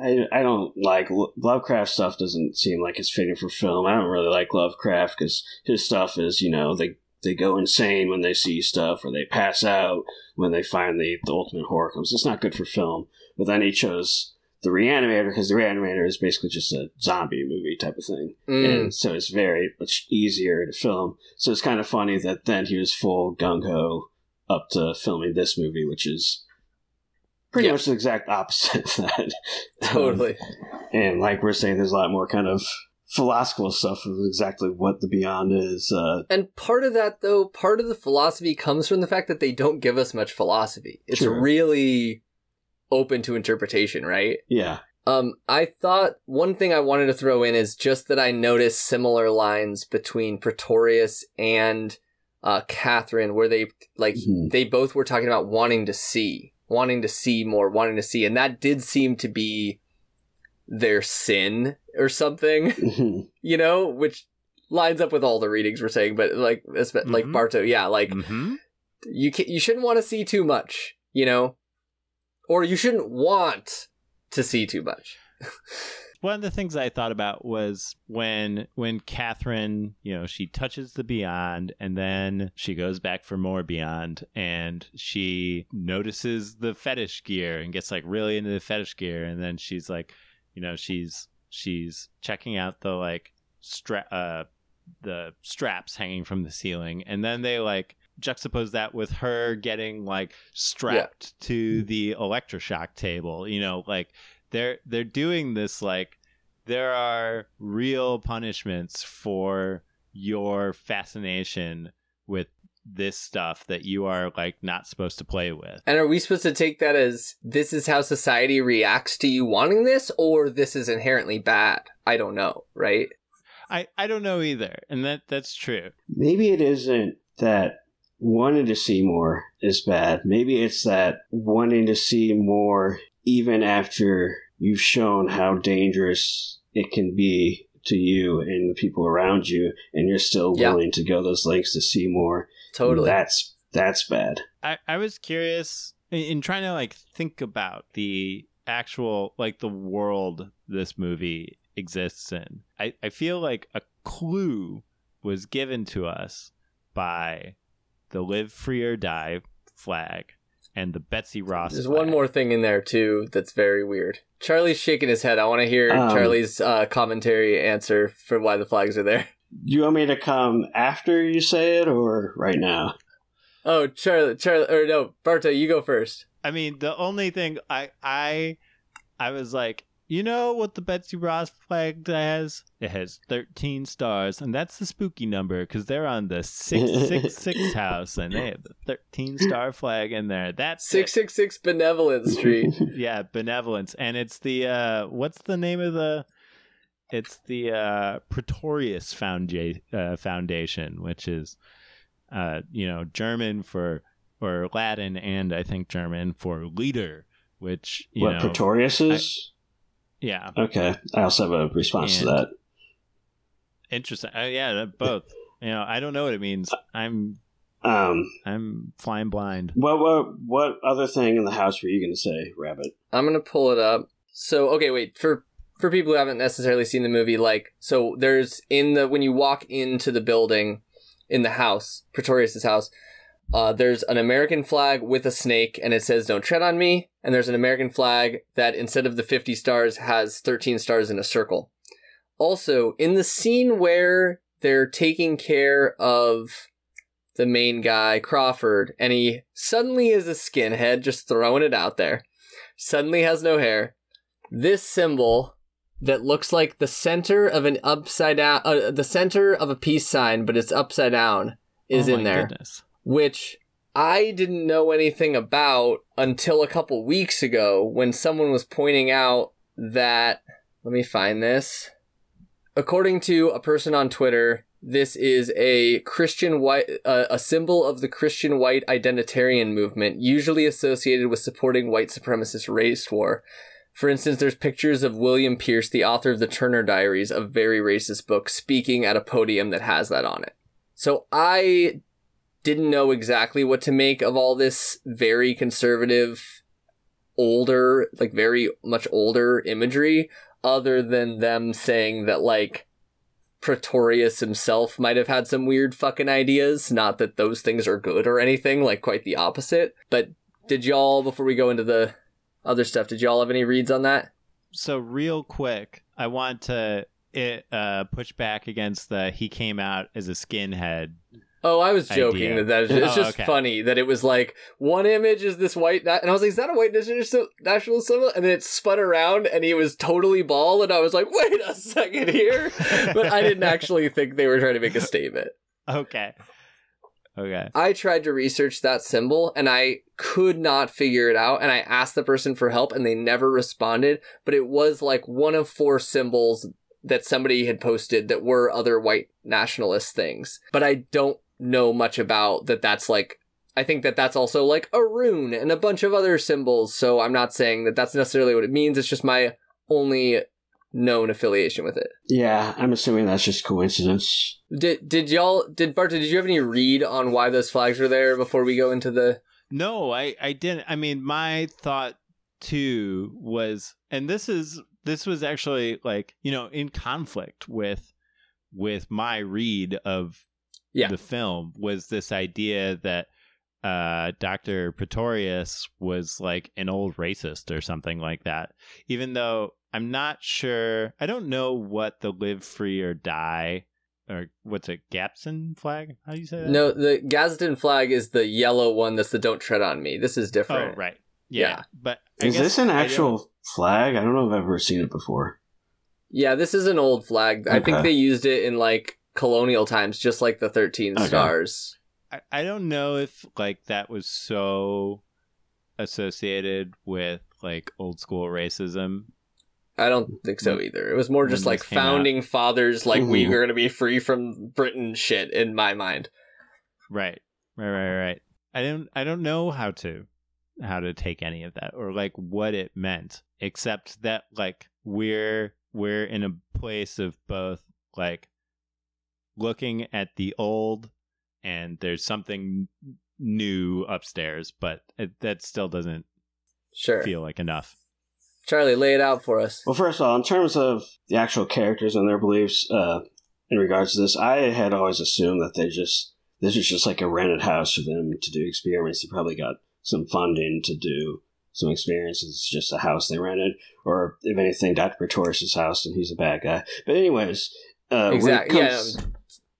S4: I, I don't like Lovecraft stuff. Doesn't seem like it's fitting for film. I don't really like Lovecraft because his stuff is, you know, they they go insane when they see stuff, or they pass out when they find the, the ultimate horror comes. It's not good for film. But then he chose the Reanimator because the Reanimator is basically just a zombie movie type of thing,
S1: Mm.
S4: and so it's very much easier to film. So it's kind of funny that then he was full gung ho up to filming this movie, which is pretty
S1: Yeah.
S4: much the exact opposite of that. Um,
S1: Totally.
S4: and like we're saying, there's a lot more kind of philosophical stuff of exactly what the Beyond is. Uh,
S1: And part of that, though, part of the philosophy comes from the fact that they don't give us much philosophy. It's
S4: Sure.
S1: really open to interpretation, right?
S4: yeah,
S1: Um, I thought one thing I wanted to throw in is just that I noticed similar lines between Pretorius and uh, Catherine, where they like
S4: Mhm.
S1: they both were talking about wanting to see, wanting to see more, wanting to see, and that did seem to be their sin or something,
S4: Mhm.
S1: you know, which lines up with all the readings we're saying. But like, espe- like. Barto, yeah, like
S3: Mm-hmm.
S1: you can you shouldn't want to see too much, you know, or you shouldn't want to see too much.
S3: One of the things I thought about was when when Catherine, you know, she touches the beyond and then she goes back for more beyond and she notices the fetish gear and gets like really into the fetish gear and then she's like, you know, she's she's checking out the like strap uh the straps hanging from the ceiling and then they like juxtapose that with her getting like strapped to the electroshock table, you know, like they're they're doing this like there are real punishments for your fascination with this stuff that you are like not supposed to play with.
S1: And are we supposed to take that as this is how society reacts to you wanting this, or this is inherently bad? I don't know, right?
S3: I, I don't know either, and that that's true.
S4: Maybe it isn't that wanting to see more is bad. Maybe it's that wanting to see more even after you've shown how dangerous it can be to you and the people around you and you're still
S1: Yeah.
S4: willing to go those lengths to see more.
S1: Totally.
S4: That's that's bad.
S3: I, I was curious in, in trying to like think about the actual like the world this movie exists in. I, I feel like a clue was given to us by the live free or die flag and the Betsy Ross.
S1: There's
S3: flag.
S1: one more thing in there too that's very weird. Charlie's shaking his head. I want to hear
S4: Um,
S1: Charlie's uh, commentary answer for why the flags are there.
S4: You want me to come after you say it or right now?
S1: Oh, Charlie, Charlie, or no, Barto, you go first.
S3: I mean, the only thing I I I was like, you know what the Betsy Ross flag has? It has 13 stars, and that's the spooky number because they're on the 666 house, and they have the 13 star flag in there. That's it.
S1: Six six six Benevolent Street.
S3: yeah, benevolence, and it's the uh, what's the name of the? It's the uh, Pretorius Founda- uh, Foundation, which is, uh, you know, German for or Latin, and I think German for leader. Which you
S4: what
S3: know,
S4: Pretorius is?
S3: Yeah,
S4: okay. I also have a response to that.
S3: interesting. Uh, yeah, both. You know, I don't know what it means. I'm
S4: Um
S3: I'm flying blind.
S4: what what what other thing in the house were you gonna say, Rabbit?
S1: I'm gonna pull it up. So okay, wait for for people who haven't necessarily seen the movie, like so there's in the when you walk into the building in the house, Pretorius's house, uh, there's an American flag with a snake, and it says "Don't tread on me." And there's an American flag that instead of the 50 stars has 13 stars in a circle. Also, in the scene where they're taking care of the main guy, Crawford, and he suddenly is a skinhead, just throwing it out there. Suddenly has no hair. This symbol that looks like the center of an upside down, uh, the center of a peace sign, but it's upside down, is
S3: Oh
S1: in there
S3: Goodness.
S1: which I didn't know anything about until a couple weeks ago when someone was pointing out that. Let me find this. According to a person on Twitter, this is a Christian white, uh, a symbol of the Christian white identitarian movement, usually associated with supporting white supremacist race war. For instance, there's pictures of William Pierce, the author of the Turner Diaries, a very racist book, speaking at a podium that has that on it. So I didn't know exactly what to make of all this very conservative, older, like very much older imagery, other than them saying that, like, Pretorius himself might have had some weird fucking ideas. Not that those things are good or anything, like, quite the opposite. But did y'all, before we go into the other stuff, did y'all have any reads on that?
S3: so real quick, I want to it, uh, push back against the he came out as a skinhead.
S1: Oh, I was joking
S3: Idea.
S1: that, that it's
S3: Oh,
S1: just
S3: okay.
S1: funny that it was like one image is this white, na- and I was like, is that a white national symbol? And then it spun around and he was totally bald, and I was like, wait a second here. but I didn't actually think they were trying to make a statement.
S3: Okay, okay.
S1: I tried to research that symbol and I could not figure it out. And I asked the person for help and they never responded. But it was like one of four symbols that somebody had posted that were other white nationalist things. But I don't know much about that. That's like, I think that that's also like a rune and a bunch of other symbols. So I'm not saying that that's necessarily what it means. It's just my only known affiliation with it.
S4: Yeah, I'm assuming that's just coincidence.
S1: Did did y'all did Barto? Did you have any read on why those flags were there before we go into the
S3: No, I I didn't. I mean, my thought too was, and this is this was actually like you know in conflict with with my read of
S1: Yeah.
S3: the film was this idea that uh Dr. Pretorius was like an old racist or something like that. Even though I'm not sure, I don't know what the live free or die or what's it, Gapson flag? How do you say that?
S1: No, the Gadsden flag is the yellow one. That's the "Don't tread on me." This is
S3: Oh,
S1: different.
S3: right. Yeah,
S1: Yeah.
S3: but I
S4: Is this an
S3: I
S4: actual flag? I don't know if I've ever seen it before.
S1: Yeah, this is an old flag. I think they used it in like colonial times, just like the 13
S4: Okay.
S1: stars.
S3: I, I don't know if like that was so associated with like old school racism.
S1: I don't think so either. It was more just like
S3: this came out.
S1: founding fathers, like we
S4: Mhm.
S1: were going to be free from Britain shit in my mind.
S3: Right. Right, right, right. I don't I don't know how to how to take any of that or like what it meant except that like we're we're in a place of both like looking at the old and there's something new upstairs but it, that still doesn't
S1: Sure.
S3: feel like enough.
S1: Charlie, lay it out for us.
S4: Well, first of all, in terms of the actual characters and their beliefs uh, in regards to this, I had always assumed that they just this was just like a rented house for them to do experiments. They probably got some funding to do some experiences. It's just a house they rented, or if anything, Dr. Pretorius' house, and he's a bad guy. But anyways, uh, when it
S1: exactly.
S4: comes-
S1: Yeah.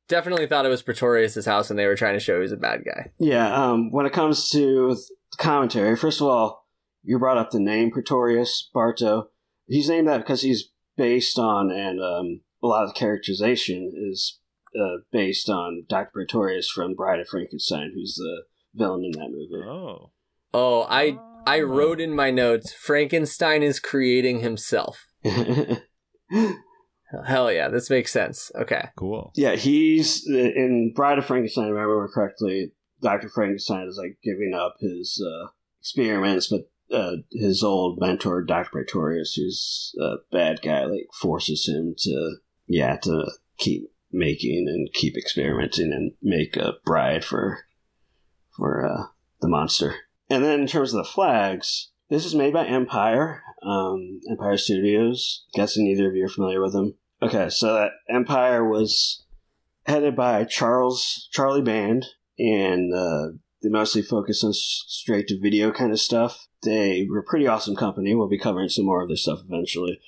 S1: Definitely thought it was Pretorius' house and they were trying to show he was a bad guy.
S4: Yeah, um, when it comes to the commentary, first of all, you brought up the name Pretorius Barto. He's named that because he's based on, and um, a lot of the characterization is uh, based on Dr. Pretorius from Bride of Frankenstein, who's the villain in that movie.
S3: Oh.
S1: Oh, I I wrote in my notes Frankenstein is creating himself. Hell yeah, this makes sense. Okay.
S3: Cool.
S4: yeah, he's in Bride of Frankenstein, if I remember correctly, Dr. Frankenstein is like giving up his uh, experiments, but uh, his old mentor, Dr. Pretorius, who's a bad guy, like forces him to, yeah, to keep making and keep experimenting and make a bride for for uh, the monster. And then in terms of the flags, this is made by Empire, um, Empire Studios. Guessing neither of you are familiar with them. Okay, so that Empire was headed by Charles Charlie Band, and uh, they mostly focus on straight to video kind of stuff. They were a pretty awesome company. We'll be covering some more of their stuff eventually,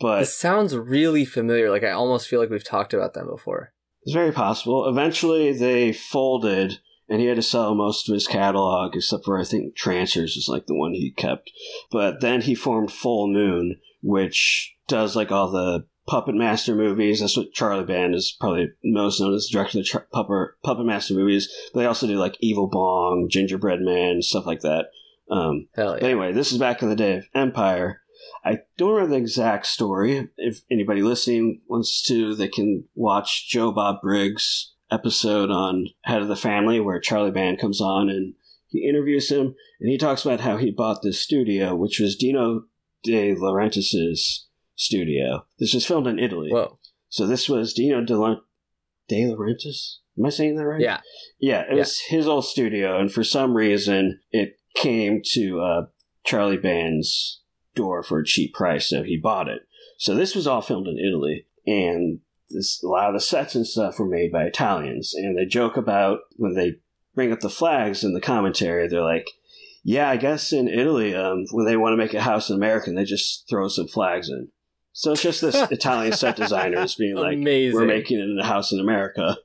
S4: but
S1: This sounds really familiar. Like I almost feel like we've talked about them before.
S4: It's very possible. Eventually, they folded, and he had to sell most of his catalog, except for I think Trancers is like the one he kept. But then he formed Full Moon, which does like all the Puppet Master movies. That's what Charlie Band is probably most known as, the director of the Char- Puppet, Puppet Master movies. But they also do like Evil Bong, Gingerbread Man, stuff like that. Um,
S1: Hell yeah.
S4: anyway, this is back in the day of Empire. I don't remember the exact story. If anybody listening wants to, they can watch Joe Bob Briggs' episode on Head of the Family, where Charlie Band comes on and he interviews him, and he talks about how he bought this studio, which was Dino De Laurentiis' studio. This was filmed in Italy.
S1: Whoa.
S4: So this was Dino De, La- De Laurentiis? Am I saying that right?
S1: Yeah.
S4: Yeah, it
S1: Yeah.
S4: was his old studio, and for some reason, it came to uh, Charlie Band's door for a cheap price, so he bought it. So this was all filmed in Italy, and this, a lot of the sets and stuff were made by Italians. And they joke about when they bring up the flags in the commentary, they're like, "Yeah, I guess in Italy, um, when they want to make a house in America, they just throw some flags in." So it's just this Italian set designers being like,
S1: Amazing.
S4: "We're making it in a house in America."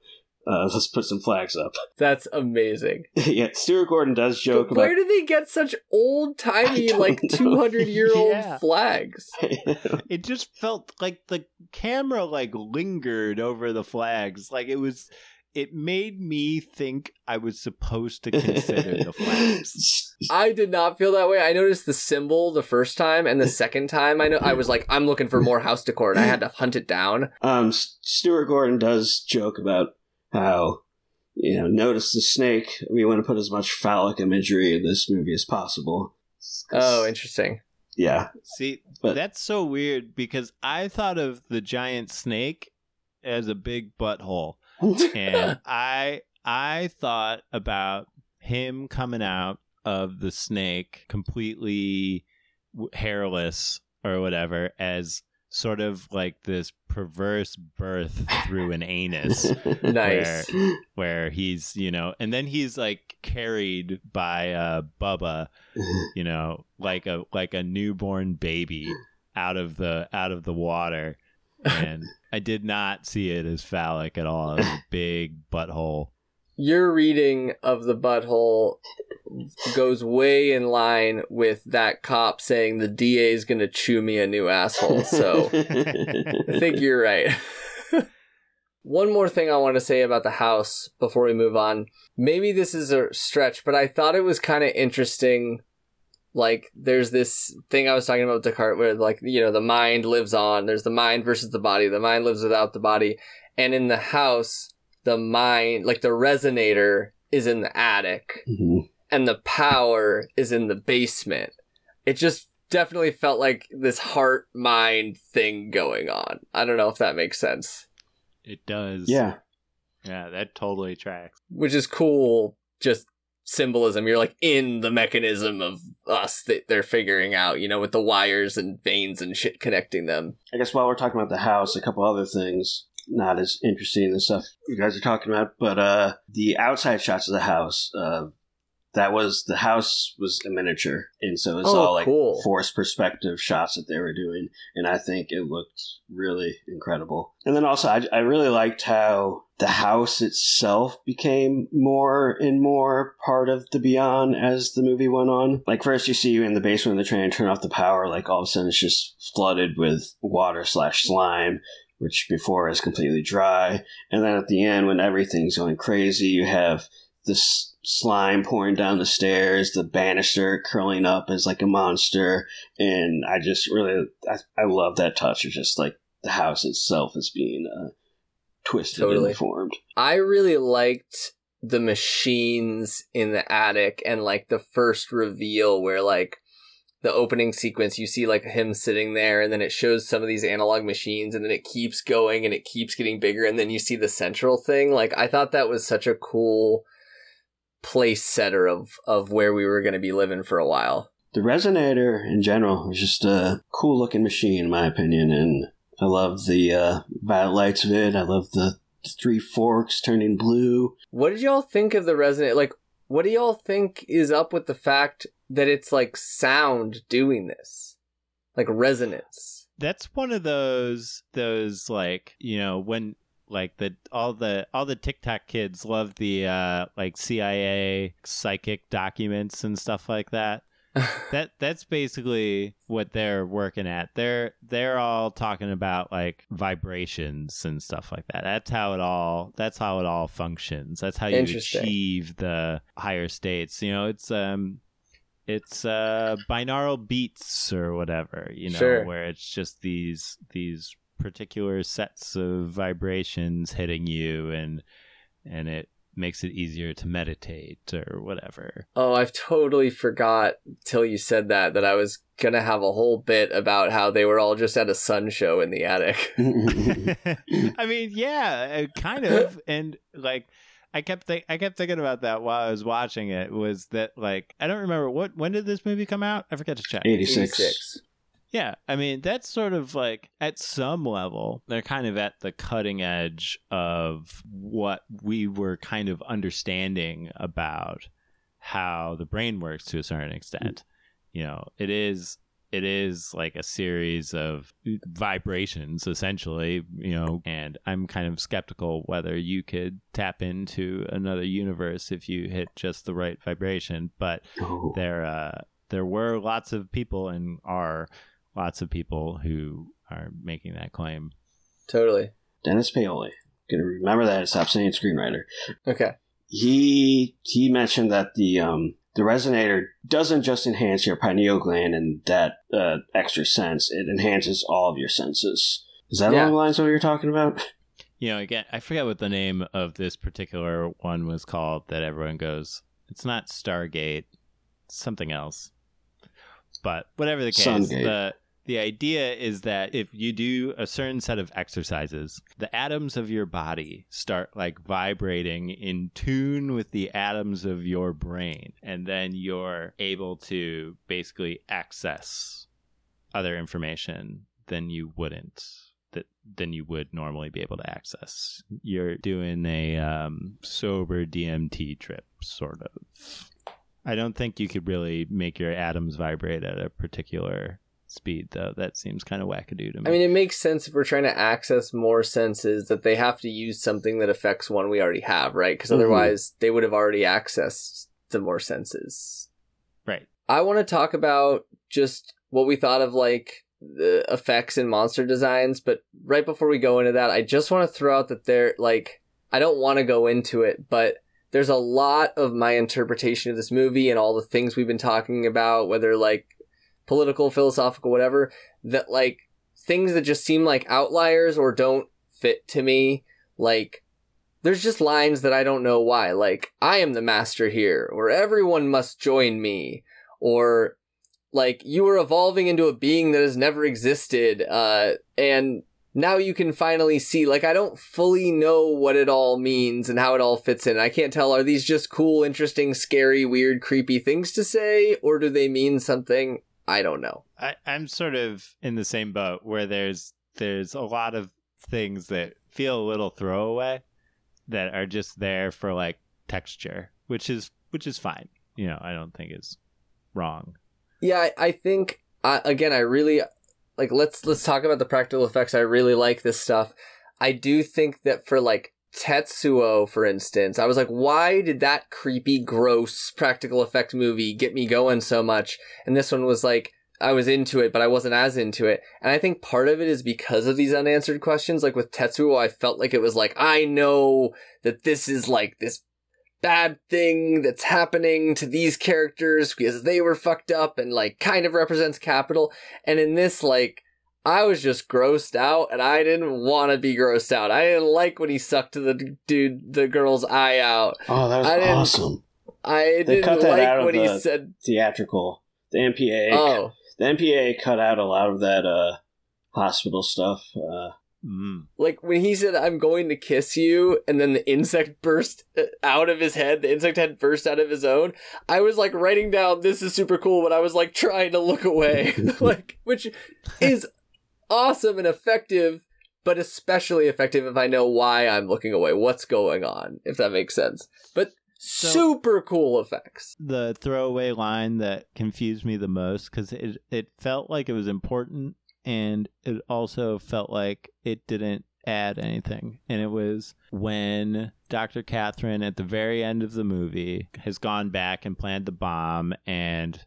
S4: Uh, let's put some flags up.
S1: That's amazing.
S4: yeah, Stuart Gordon does joke
S1: Where
S4: about.
S1: did they get such old timey, like two hundred year old
S3: Yeah.
S1: flags?
S3: It just felt like the camera like lingered over the flags. Like it was it made me think I was supposed to consider the flags.
S1: I did not feel that way. I noticed the symbol the first time, and the second time I know I was like, I'm looking for more house decor, and I had to hunt it down.
S4: um, Stuart Gordon does joke about how you know notice the snake. We want to put as much phallic imagery in this movie as possible.
S1: Oh, interesting.
S4: yeah,
S3: See,
S4: But-
S3: that's so weird because I thought of the giant snake as a big butthole. and I I thought about him coming out of the snake completely hairless or whatever as sort of like this perverse birth through an anus
S1: Nice.
S3: where he's you know and then he's like carried by uh bubba you know like a like a newborn baby out of the out of the water. And i did not see it as phallic at all. It was a big butthole
S1: Your reading of the butthole goes way in line with that cop saying the DA is going to chew me a new asshole. So I think you're right. One more thing I want to say about the house before we move on. Maybe this is a stretch, but I thought it was kind of interesting. Like, there's this thing I was talking about Descartes where, like, you know, the mind lives on. There's the mind versus the body. The mind lives without the body. And in the house, the mind, like the resonator, is in the attic
S4: Mhm.
S1: and the power is in the basement. It just definitely felt like this heart mind thing going on. I don't know if that makes sense,
S3: It does.
S4: Yeah.
S3: Yeah, that totally tracks.
S1: which is cool. Just symbolism. You're like in the mechanism of us that they're figuring out, you know, with the wires and veins and shit connecting them.
S4: I guess while we're talking about the house, a couple other things not as interesting as stuff you guys are talking about, but uh, the outside shots of the house. Uh, that was the house was a miniature, and so it's
S1: Oh,
S4: all like
S1: cool.
S4: forced perspective shots that they were doing, and I think it looked really incredible. And then also, I, I really liked how the house itself became more and more part of the Beyond as the movie went on. Like first, you see you in the basement of the train, turn off the power, like all of a sudden it's just flooded with water slash slime. Which before is completely dry, and then at the end, when everything's going crazy, you have this slime pouring down the stairs, the banister curling up as like a monster, and I just really I, I love that touch of just like the house itself is being uh, twisted
S1: Totally.
S4: and deformed.
S1: I really liked the machines in the attic and like the first reveal where like the opening sequence you see like him sitting there and then it shows some of these analog machines and then it keeps going and it keeps getting bigger and then you see the central thing like I thought that was such a cool place setter of of where we were going to be living for a while.
S4: The resonator in general was just a cool looking machine, in my opinion, and I love the uh, violet lights of it. I love the three forks turning blue.
S1: What did y'all think of the resonator? Like, what do y'all think is up with the fact that it's like sound doing this, like resonance?
S3: That's one of those those like you know when like the all the all the TikTok kids love the uh like CIA psychic documents and stuff like that. that that's basically what they're working at. They're they're all talking about like vibrations and stuff like that. That's how it all that's how it all functions. That's how you achieve the higher states. You know, it's um it's uh binaural beats or whatever, you know,
S1: Sure.
S3: where it's just these these particular sets of vibrations hitting you and and it makes it easier to meditate or whatever.
S1: Oh, I've totally forgot till you said that that I was gonna have a whole bit about how they were all just at a sun show in the attic.
S3: I mean, yeah, uh, kind of, and like I kept think I kept thinking about that while I was watching it. Was that like I don't remember what when did this movie come out? I forget to check.
S4: 86.
S3: Yeah, I mean that's sort of like at some level they're kind of at the cutting edge of what we were kind of understanding about how the brain works to a certain extent. You know, it is it is like a series of vibrations essentially, you know, and I'm kind of skeptical whether you could tap into another universe if you hit just the right vibration, but
S4: Oh.
S3: there uh there were lots of people and are lots of people who are making that claim.
S1: Totally.
S4: Dennis Paoli. Gonna remember that and stop saying screenwriter.
S1: Okay.
S4: He he mentioned that the um the resonator doesn't just enhance your pineal gland and that uh, extra sense; it enhances all of your senses. Is that
S1: Yeah.
S4: along the lines of what you're talking about?
S3: You know, again, I forget what the name of this particular one was called that everyone goes, it's not Stargate, something else. But whatever the case,
S4: Sungate.
S3: the the idea is that if you do a certain set of exercises, the atoms of your body start like vibrating in tune with the atoms of your brain, and then you're able to basically access other information than you wouldn't that than you would normally be able to access. You're doing a um, sober DMT trip, sort of. I don't think you could really make your atoms vibrate at a particular speed, though. That seems kind of wackadoo to me.
S1: I mean, it makes sense if we're trying to access more senses that they have to use something that affects one we already have, right? Because
S4: Mhm.
S1: otherwise, they would have already accessed the more senses.
S3: Right.
S1: I want to talk about just what we thought of like the effects and monster designs, but right before we go into that, I just want to throw out that there like I don't want to go into it, but there's a lot of my interpretation of this movie and all the things we've been talking about, whether like political, philosophical, whatever, that like things that just seem like outliers or don't fit to me. Like, there's just lines that I don't know why. Like, I am the master here, or everyone must join me, or like, you are evolving into a being that has never existed, uh, and now you can finally see like i don't fully know what it all means and how it all fits in i can't tell are these just cool interesting scary weird creepy things to say or do they mean something i don't know
S3: I, I'm sort of in the same boat where there's there's a lot of things that feel a little throwaway that are just there for like texture, which is which is fine. You know, I don't think is wrong.
S1: yeah i, I think I, again i really like let's let's talk about the practical effects i really like this stuff i do think that for like tetsuo for instance i was like why did that creepy gross practical effect movie get me going so much and this one was like I was into it, but I wasn't as into it. And I think part of it is because of these unanswered questions. Like with Tetsuo, I felt like it was like, I know that this is like this bad thing that's happening to these characters because they were fucked up and like kind of represents capital. And in this, like, I was just grossed out and I didn't want to be grossed out. I didn't like when he sucked the dude, the girl's eye out.
S4: Oh, that was
S1: I didn't-
S4: awesome.
S1: I
S4: They
S1: didn't
S4: that out
S1: like
S4: of
S1: when he said,
S4: Theatrical. The MPA.
S1: oh.
S4: The MPA cut out a lot of that uh, hospital stuff. Uh,
S3: Mm.
S1: like when he said i'm going to kiss you and then the insect burst uh, out of his head the insect head burst out of his own i was like writing down this is super cool but i was like trying to look away like which is awesome and effective but especially effective if i know why i'm looking away what's going on if that makes sense but super cool effects
S3: The throwaway line that confused me the most because it it felt like it was important and it also felt like it didn't add anything. And it was when Dr. Catherine at the very end of the movie has gone back and planted the bomb and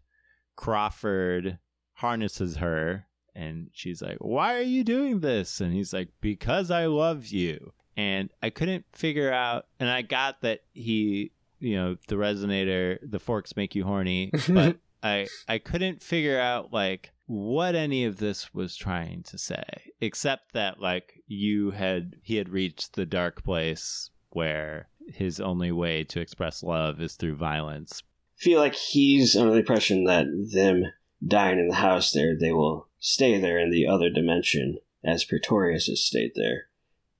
S3: Crawford harnesses her and she's like, Why are you doing this? And he's like, Because I love you. And I couldn't figure out, and I got that he, you know, the resonator, the forks make you horny, but I I couldn't figure out like what any of this was trying to say, except that like you had he had reached the dark place where his only way to express love is through violence.
S4: feel like he's under the impression that them dying in the house there, they will stay there in the other dimension, as Pretorius has stayed there,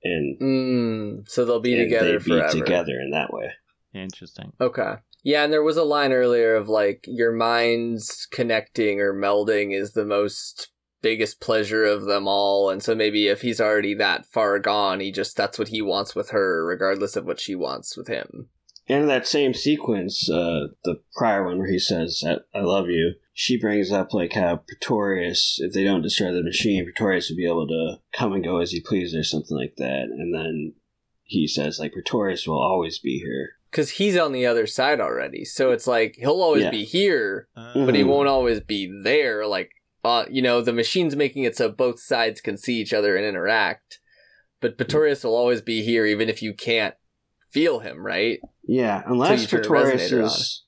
S4: and,
S1: mm, so they'll be
S4: and
S1: together
S4: they be
S1: forever
S4: together in that way.
S3: Interesting.
S1: Okay. Yeah, and there was a line earlier of like your minds connecting or melding is the most biggest pleasure of them all. And so maybe if he's already that far gone, he just that's what he wants with her, regardless of what she wants with him.
S4: And in that same sequence, uh, the prior one where he says, I, I love you, she brings up like how Pretorius, if they don't destroy the machine, Pretorius would be able to come and go as he pleased or something like that. And then he says, like, Pretorius will always be here.
S1: Because he's on the other side already. So it's like he'll always
S4: Yeah.
S1: be here,
S3: Uh,
S1: but he
S4: Mhm.
S1: won't always be there. Like, uh, you know, the machine's making it so both sides can see each other and interact. But Pretorius will always be here, even if you can't feel him, right?
S4: Yeah, unless
S1: you turn a
S4: Pretorius is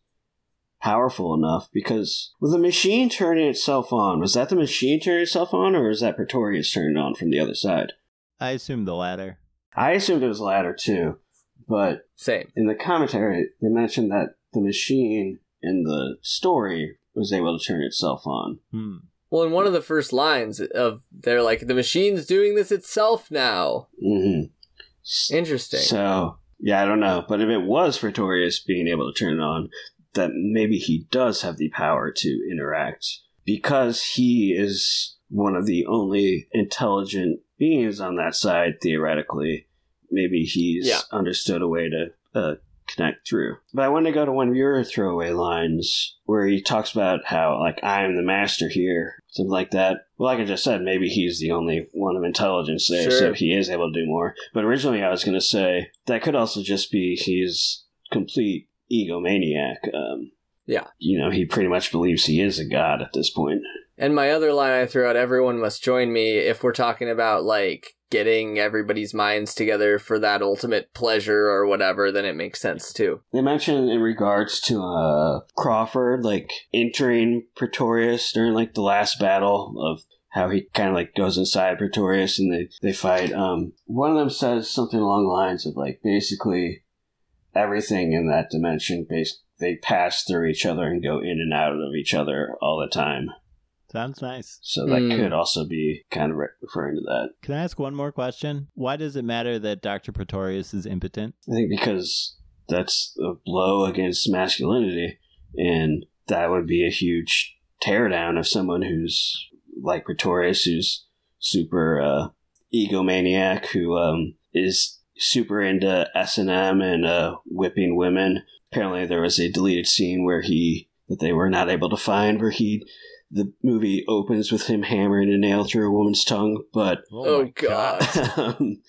S4: powerful enough, because with the machine turning itself on, was that the machine turning itself on, or was that Pretorius turning it on from the other side?
S3: I assume the latter.
S4: I assumed it was the latter too, but
S1: Same.
S4: in the commentary, they mentioned that the machine in the story was able to turn itself on.
S3: Hmm.
S1: Well, in one of the first lines of they're like the machine's doing this itself now.
S4: hmm
S1: Interesting.
S4: So, yeah, I don't know. But if it was Pretorius being able to turn it on, that maybe he does have the power to interact. Because he is one of the only intelligent beings on that side, theoretically, maybe he's
S1: Yeah.
S4: understood a way to uh, connect through. But I want to go to one of your throwaway lines where he talks about how, like, I am the master here, something like that. Well, like I just said, maybe he's the only one of intelligence there, so he is able to do more. But originally, I was going to say that could also just be he's complete egomaniac. Um,
S1: Yeah.
S4: you know, he pretty much believes he is a god at this point.
S1: And my other line I threw out, everyone must join me if we're talking about like getting everybody's minds together for that ultimate pleasure or whatever, then it makes sense too.
S4: They mentioned in regards to uh, Crawford, like entering Pretorius during like the last battle of how he kind of like goes inside Pretorius and they they fight. Um, one of them says something along the lines of like basically everything in that dimension, base they pass through each other and go in and out of each other all the time.
S3: Sounds nice.
S4: So that
S1: Hmm.
S4: could also be kind of re- referring to that.
S3: Can I ask one more question? Why does it matter that Dr. Pretorius is impotent?
S4: I think because that's a blow against masculinity, and that would be a huge teardown of someone who's like Pretorius, who's super uh, egomaniac, who um, is super into S and M and uh, whipping women. Apparently, there was a deleted scene where he that they were not able to find, where he the movie opens with him hammering a nail through a woman's tongue, but
S1: Oh, God.
S4: um,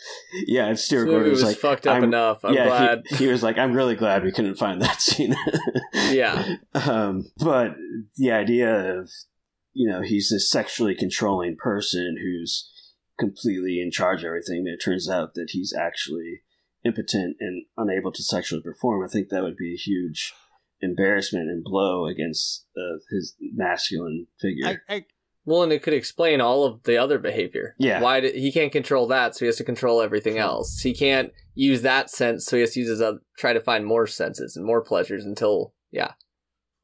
S4: yeah, and Stuart
S1: This
S4: Gordon was
S1: was
S4: like,
S1: fucked up
S4: I'm-
S1: enough. I'm
S4: yeah,
S1: glad.
S4: He, he was like, I'm really glad we couldn't find that scene.
S1: Yeah.
S4: Um, but the idea of, you know, he's this sexually controlling person who's completely in charge of everything. It turns out that he's actually impotent and unable to sexually perform. I think that would be a huge embarrassment and blow against uh, his masculine figure.
S3: I, I,
S1: Well, and it could explain all of the other behavior.
S4: Yeah.
S1: Why did, he can't control that, so he has to control everything else. He can't use that sense, so he has to use his other, try to find more senses and more pleasures until yeah.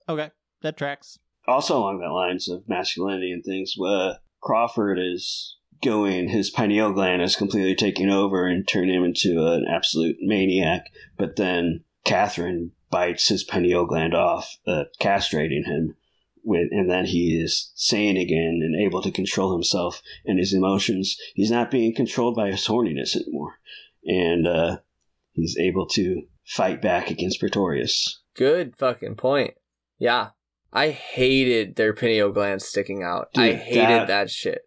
S3: okay, that tracks.
S4: also along that lines of masculinity and things, uh, Crawford is going, his pineal gland is completely taking over and turning him into an absolute maniac. But then Catherine bites his pineal gland off, uh, castrating him. With, and then he is sane again and able to control himself and his emotions. He's not being controlled by his horniness anymore. And uh, he's able to fight back against Pretorius.
S1: Good fucking point. Yeah. I hated their pineal glands sticking out. I hated
S4: that-
S1: that, shit.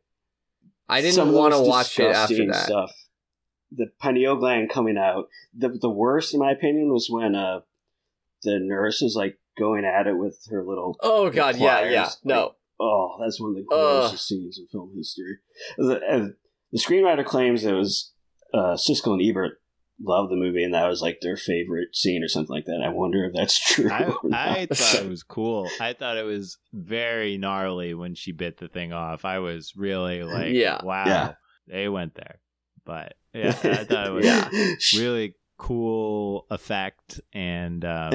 S1: I didn't want to watch it after that.
S4: Stuff. The pineal gland coming out. The the worst, in my opinion, was when uh the nurse is like going at it with her little.
S1: Oh god, yeah,
S4: pliers,
S1: yeah. No.
S4: Oh, that's one of the grossest scenes in film history. The, uh, the screenwriter claims it was uh, Siskel and Ebert loved the movie, and that was like their favorite scene or something like that. I wonder if that's true.
S3: I. I thought it was cool. I thought it was very gnarly when she bit the thing off. I was really like,
S1: Yeah.
S3: wow,
S4: Yeah.
S3: they went there. But yeah, I thought it was
S1: Yeah.
S3: really cool effect and um,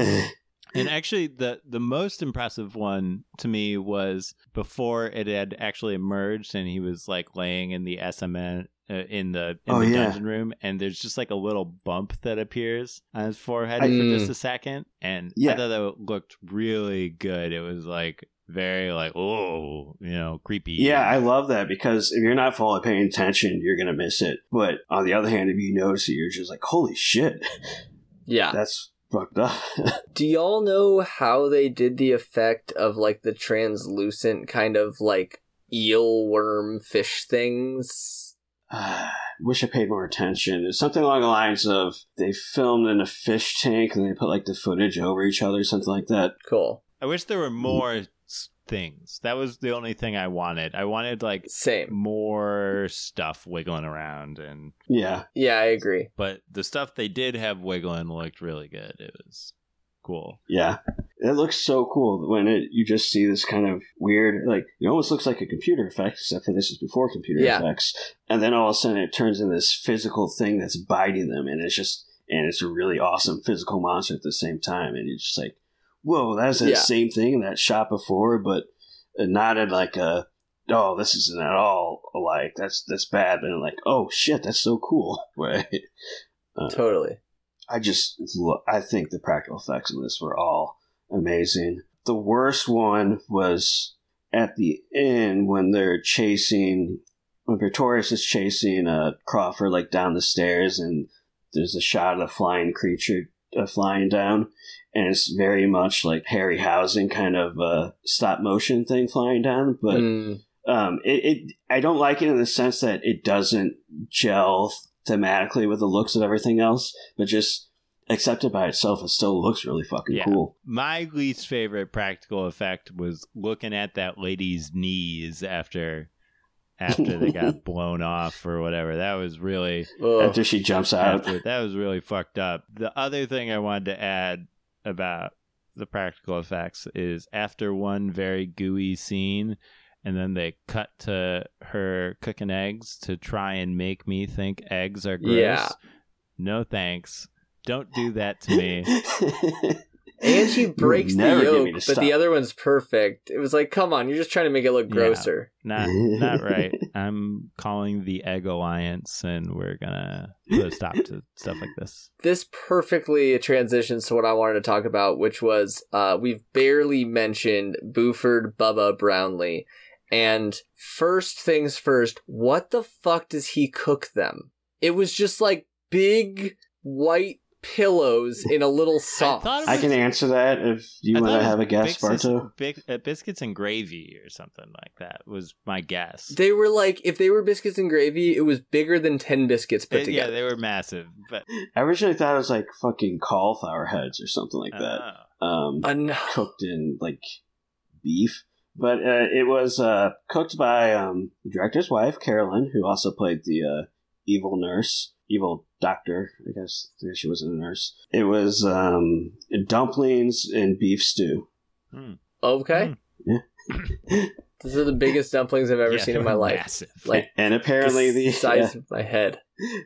S3: and actually the the most impressive one to me was before it had actually emerged and he was like laying in the S and M in the in
S4: Oh,
S3: the
S4: yeah.
S3: dungeon room and there's just like a little bump that appears on his forehead
S4: I-
S3: for
S1: Mm.
S3: just a second and
S4: Yeah.
S3: I thought that looked really good. It was like very like oh you know creepy.
S4: Yeah, I love that because if you're not fully paying attention, you're gonna miss it. But on the other hand, if you notice it, you're just like, "Holy shit,
S1: Yeah.
S4: that's fucked up."
S1: Do y'all know how they did the effect of like the translucent kind of like eel worm fish things?
S4: I wish I paid more attention. It's something along the lines of they filmed in a fish tank and they put like the footage over each other, something like that.
S1: Cool.
S3: I wish there were more things. That was the only thing I wanted. I wanted like
S1: Same.
S3: more stuff wiggling around and
S4: Yeah,
S1: Yeah, I agree.
S3: but the stuff they did have wiggling looked really good. It was cool.
S4: yeah. It looks so cool when it you just see this kind of weird, like it almost looks like a computer effect, except for this is before computer
S1: Yeah.
S4: effects. And then all of a sudden it turns into this physical thing that's biting them, and it's just and it's a really awesome physical monster at the same time. And you're just like, whoa, that's the
S1: Yeah.
S4: same thing in that shot before, but not in like a oh, this isn't at all alike. That's that's bad, but like, oh shit, that's so cool. Right. Uh,
S1: Totally.
S4: I just I think the practical effects in this were all amazing. The worst one was at the end when they're chasing when Pretorius is chasing uh, Crawford like down the stairs and there's a shot of a flying creature uh, flying down and it's very much like Harryhausen kind of uh, stop motion thing flying down but
S1: Mm,
S4: um, it, it I don't like it in the sense that it doesn't gel thematically with the looks of everything else, but just accepted by itself, it still looks really fucking
S3: Yeah.
S4: cool.
S3: My least favorite practical effect was looking at that lady's knees after after they got blown off or whatever. That was really
S1: Ugh.
S4: After she jumps out,
S3: after, that was really fucked up. The other thing I wanted to add about the practical effects is after one very gooey scene and then they cut to her cooking eggs to try and make me think eggs are gross.
S1: Yeah.
S3: No thanks. Don't do that to me.
S1: and she breaks the
S4: never get me
S1: yolk, but
S4: stop.
S1: the other one's perfect. It was like, come on, you're just trying to make it look
S3: Yeah.
S1: grosser.
S3: Not not right. I'm calling the Egg Alliance and we're gonna put a stop to stuff like this.
S1: This perfectly transitions to what I wanted to talk about, which was uh, we've barely mentioned Buford Bubba Brownlee. And first things first, what the fuck does he cook them? It was just like big white pillows in a little sauce.
S3: thought it
S4: I can answer that if you want to have a guess,
S3: biscuits-
S4: Barto.
S3: Uh, biscuits and gravy or something like that was my guess.
S1: They were like, if they were biscuits and gravy, it was bigger than 10 biscuits put
S3: Uh, yeah, they were massive, but
S4: I originally thought it was like fucking cauliflower heads or something like that,
S3: uh,
S4: um,
S1: Uh, no.
S4: cooked in like beef. But uh, it was uh, cooked by um, the director's wife, Carolyn, who also played the uh, evil nurse, evil doctor. I guess, I guess she wasn't a nurse. It was um, dumplings and beef stew.
S1: Okay. yeah, These are the biggest dumplings I've ever
S3: yeah,
S1: seen in my life.
S3: Massive.
S1: Like,
S4: and apparently
S1: the
S4: the
S1: size of my head.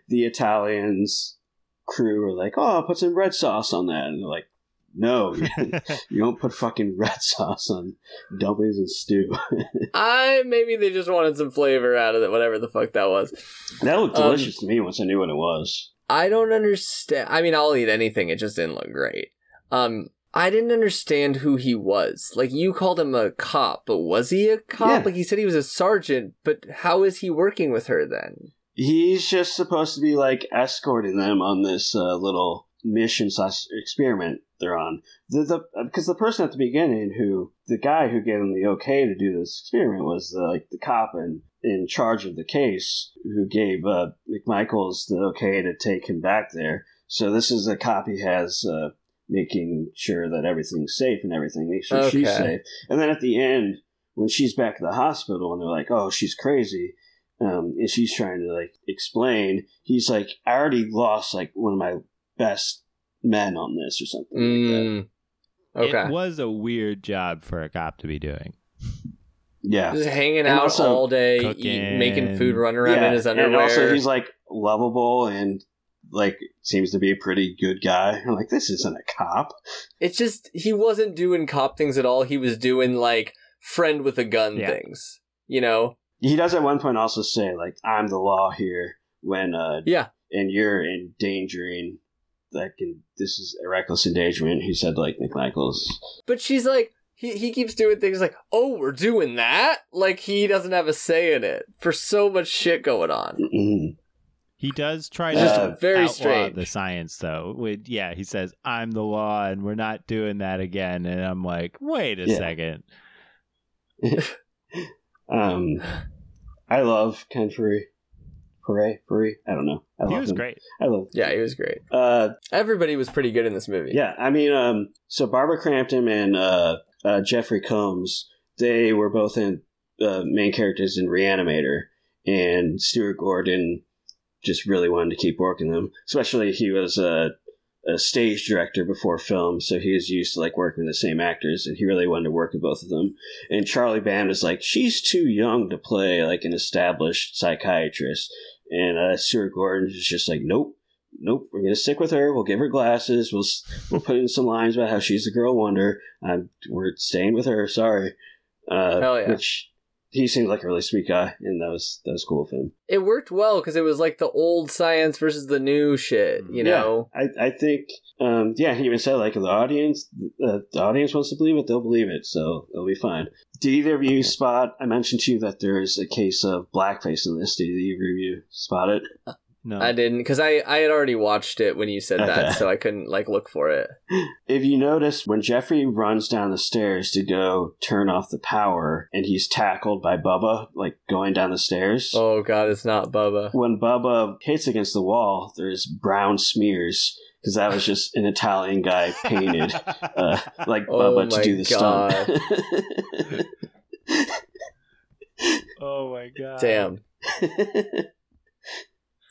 S4: the Italians crew were like, "Oh, put some red sauce on that," and they're like, "No, you don't put fucking red sauce on dumplings and stew."
S1: I maybe they just wanted some flavor out of it, whatever the fuck that was.
S4: that looked
S1: Um,
S4: delicious to me once I knew what it was.
S1: I don't understand. I mean, I'll eat anything. It just didn't look great. Um, I didn't understand who he was. Like you called him a cop, but was he a cop?
S4: Yeah.
S1: Like he said he was a sergeant, but how is he working with her then?
S4: He's just supposed to be like escorting them on this uh, little mission slash experiment they're on. The, the because the person at the beginning who the guy who gave them the okay to do this experiment was the, like the cop in in charge of the case who gave uh, McMichaels the okay to take him back there. So this is a cop he has uh, making sure that everything's safe and everything, make sure she's safe. And then at the end, when she's back at the hospital and they're like, "Oh, she's crazy," um, and she's trying to like explain, he's like, "I already lost like one of my best men on this or something like that."
S1: Mm, okay,
S3: It was a weird job for a cop to be doing.
S4: Yeah,
S1: just hanging
S4: And
S1: out
S4: also
S1: all day, eating, making food, run around
S4: yeah.
S1: in his underwear.
S4: and also he's like lovable and like seems to be a pretty good guy. I'm like, this isn't a cop.
S1: it's just he wasn't doing cop things at all. He was doing like friend with a gun
S3: Yeah.
S1: things. You know?
S4: He does at one point also say like, "I'm the law here," when uh,
S1: Yeah.
S4: and you're endangering. Like can this is a reckless endangerment. He said like McMichaels.
S1: But she's like, he, he keeps doing things like, oh, we're doing that? Like, he doesn't have a say in it for so much shit going on.
S4: Mhm.
S3: He does try
S4: Just
S3: to
S1: very
S3: outlaw
S1: strange.
S3: the science, though. With, yeah, he says, "I'm the law, and we're not doing that again." And I'm like, "Wait a
S4: Yeah.
S3: second.
S4: Um, I love Ken Foree. Furry, Furry. I don't know. I
S3: He was
S4: him.
S3: great.
S4: I love.
S1: Yeah, he was great.
S4: Uh,
S1: Everybody was pretty good in this movie.
S4: yeah. I mean, um, so Barbara Crampton and uh, uh, Jeffrey Combs, they were both in uh, main characters in Reanimator, and Stuart Gordon just really wanted to keep working them. Especially he was a, a stage director before film, so he was used to like working with the same actors, and he really wanted to work with both of them. And Charlie Band was like, she's too young to play like an established psychiatrist, and uh, Stuart Gordon is just like, nope. Nope, we're gonna stick with her. We'll give her glasses. We'll we'll put in some lines about how she's the girl wonder. Um, we're staying with her. Sorry. Uh,
S1: Hell yeah.
S4: Which he seemed like a really sweet guy, and that was that was cool of him.
S1: It worked well because it was like the old science versus the new shit, you
S4: Yeah.
S1: know?
S4: I, I think, um, yeah, he even said like the audience, uh, the audience wants to believe it, they'll believe it, so it'll be fine. Did either of you spot? I mentioned to you that there is a case of blackface in this. Did either of you spot it?
S3: No,
S1: I didn't because I, I had already watched it when you said
S4: Okay.
S1: that, so I couldn't like look for it.
S4: If you notice, when Jeffrey runs down the stairs to go turn off the power, and he's tackled by Bubba, like going down the stairs.
S1: Oh god, it's not Bubba.
S4: When Bubba hits against the wall, there's brown smears because that was just an Italian guy painted uh, like
S1: Oh
S4: Bubba to do the stunt.
S3: oh my god!
S1: Damn.